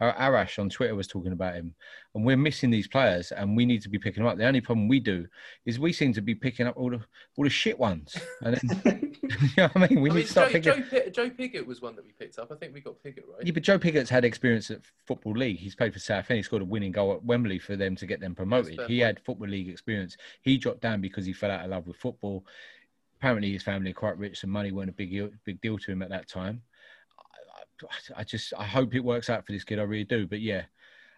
Uh, Arash on Twitter was talking about him, and we're missing these players, and we need to be picking them up. The only problem we do is we seem to be picking up all the all the shit ones, and then, you know what I mean? We I need mean, to start Joe, picking. Joe, Pi- Joe Piggott was one that we picked up. I think we got Piggott right. Yeah, but Joe Piggott's had experience at Football League. He's played for Southend. He scored a winning goal at Wembley for them to get them promoted. He point. had Football League experience. He dropped down because he fell out of love with football. Apparently, his family are quite rich, and money weren't a big big deal to him at that time. I, I, just I hope it works out for this kid. I really do. But yeah,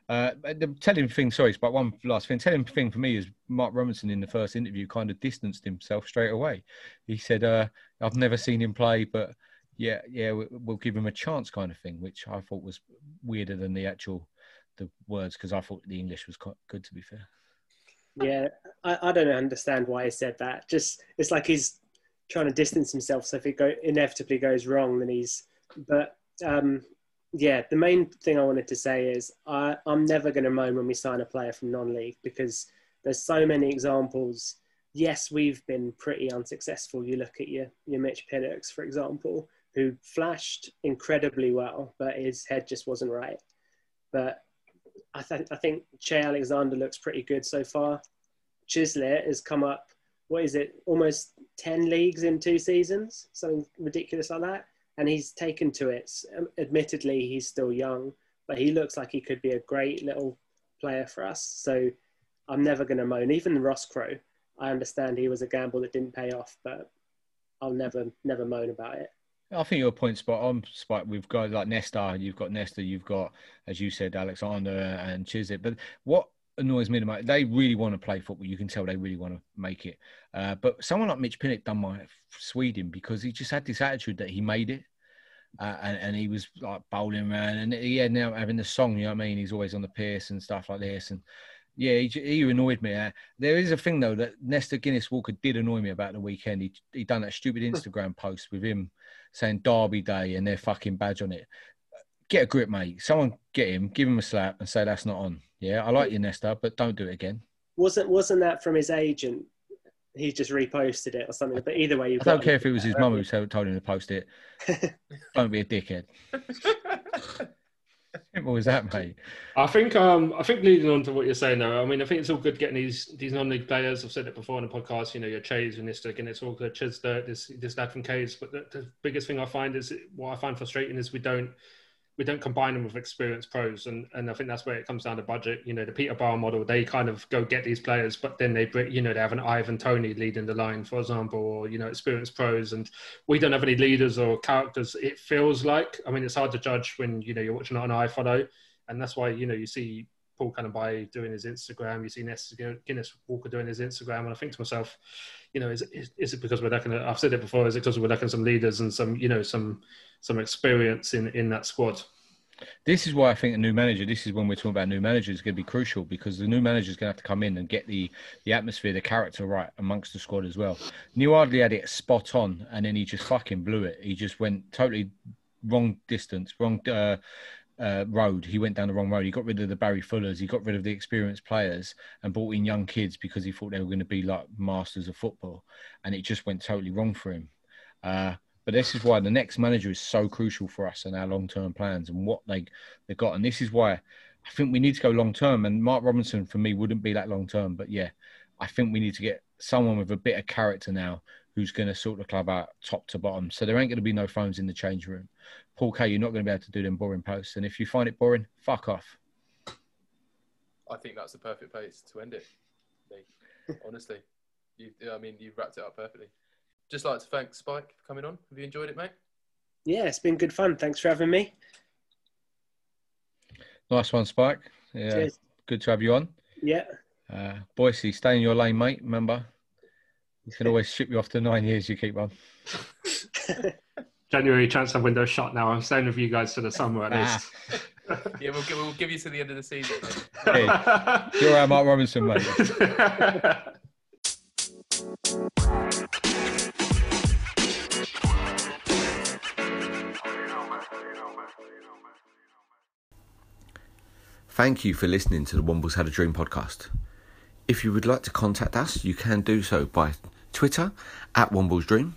uh, the telling thing. Sorry, but one last thing. Telling thing for me is Mark Robinson in the first interview kind of distanced himself straight away. He said, uh, "I've never seen him play, but." yeah, yeah, we- we'll give him a chance, kind of thing, which I thought was weirder than the actual the words because I thought the English was quite good, to be fair. Yeah, I, I don't understand why he said that. Just it's like he's trying to distance himself. So if it go inevitably goes wrong, then he's. But um, yeah, the main thing I wanted to say is I, I'm never going to moan when we sign a player from non-league because there's so many examples. Yes, we've been pretty unsuccessful. You look at your your Mitch Pinnocks, for example, who flashed incredibly well, but his head just wasn't right. But I think I think Cheye Alexander looks pretty good so far. Chislett has come up. What is it? Almost ten leagues in two seasons, something ridiculous like that. And he's taken to it. Um, Admittedly, he's still young, but he looks like he could be a great little player for us. So I'm never going to moan. Even Roscrow, I understand he was a gamble that didn't pay off, but I'll never never moan about it. I think your point spot on, Spike. We've got like Nesta, you've got Nesta, you've got, as you said, Alexander and Chislett. But what annoys me the most, they really want to play football. You can tell they really want to make it. Uh, but someone like Mitch Pinnock done my Sweden because he just had this attitude that he made it. Uh, and, and he was like bowling around, and he had now having the song. You know what I mean? He's always on the piss and stuff like this. And yeah, he, he annoyed me. Uh, there is a thing though that Nesta Guinness Walker did annoy me about the weekend. He he done that stupid Instagram post with him saying Derby Day and their fucking badge on it. Get a grip, mate. Someone get him, give him a slap, and say that's not on. Yeah, I like you, Nesta, but don't do it again. Wasn't wasn't that from his agent? He just reposted it or something. But either way, I you've don't care if it was his mum who told told him to post it. don't be a dickhead. Simple as that, mate. I think um I think leading on to what you're saying though, I mean I think it's all good getting these these non-league players. I've said it before on the podcast. You know your Chase and Nistic, and it's all good. Chislett, this this lad from Caves. But the, the biggest thing I find is what I find frustrating is we don't we don't combine them with experienced pros, and and I think that's where it comes down to budget. You know the Peterborough model, they kind of go get these players, but then they you know they have an Ivan Toney leading the line, for example, or you know experienced pros, and we don't have any leaders or characters. It feels like I mean it's hard to judge when you know you're watching it on iFollow and that's why you know you see Paul Kalambayi doing his Instagram. You see Guinness Walker doing his Instagram, and I think to myself, you know, is, is, is it because we're lacking? I've said it before. Is it because we're lacking some leaders and some, you know, some some experience in in that squad? This is why I think a new manager. This is when we're talking about new manager is going to be crucial because the new manager is going to have to come in and get the the atmosphere, the character right amongst the squad as well. Neil Ardley had it spot on, and then he just fucking blew it. He just went totally wrong distance, wrong uh, uh, road. He went down the wrong road. He got rid of the Barry Fullers. He got rid of the experienced players and brought in young kids because he thought they were going to be like masters of football, and it just went totally wrong for him. Uh, but this is why the next manager is so crucial for us and our long term plans and what they they got. And this is why I think we need to go long term. And Mark Robinson for me wouldn't be that long term. But yeah, I think we need to get someone with a bit of character now who's going to sort the club out top to bottom. So there ain't going to be no phones in the change room. Paul K, you're not going to be able to do them boring posts. And if you find it boring, fuck off. I think that's the perfect place to end it. Honestly, you, I mean, you've wrapped it up perfectly just like to thank Spike for coming on. Have you enjoyed it, mate? Yeah, it's been good fun. Thanks for having me. Nice one, Spike. Yeah, Cheers. good to have you on. Yeah. Uh, Boycey, stay in your lane, mate. Remember, you can always ship you off to nine years. You keep on. January transfer window shot now. I'm staying with you guys to the summer at least. yeah, we'll give, we'll give you to the end of the season. hey, you're our Mark Robinson, mate. Thank you for listening to the Wombles Had a Dream podcast. If you would like to contact us, you can do so by Twitter at Wombles Dream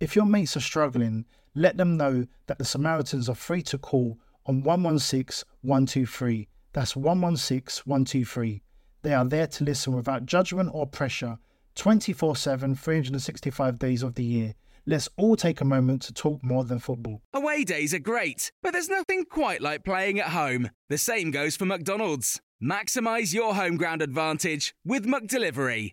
If your mates are struggling, let them know that the Samaritans are free to call on 116 123. That's 116 123. They are there to listen without judgment or pressure 24 7, 365 days of the year. Let's all take a moment to talk more than football. Away days are great, but there's nothing quite like playing at home. The same goes for McDonald's. Maximize your home ground advantage with McDelivery.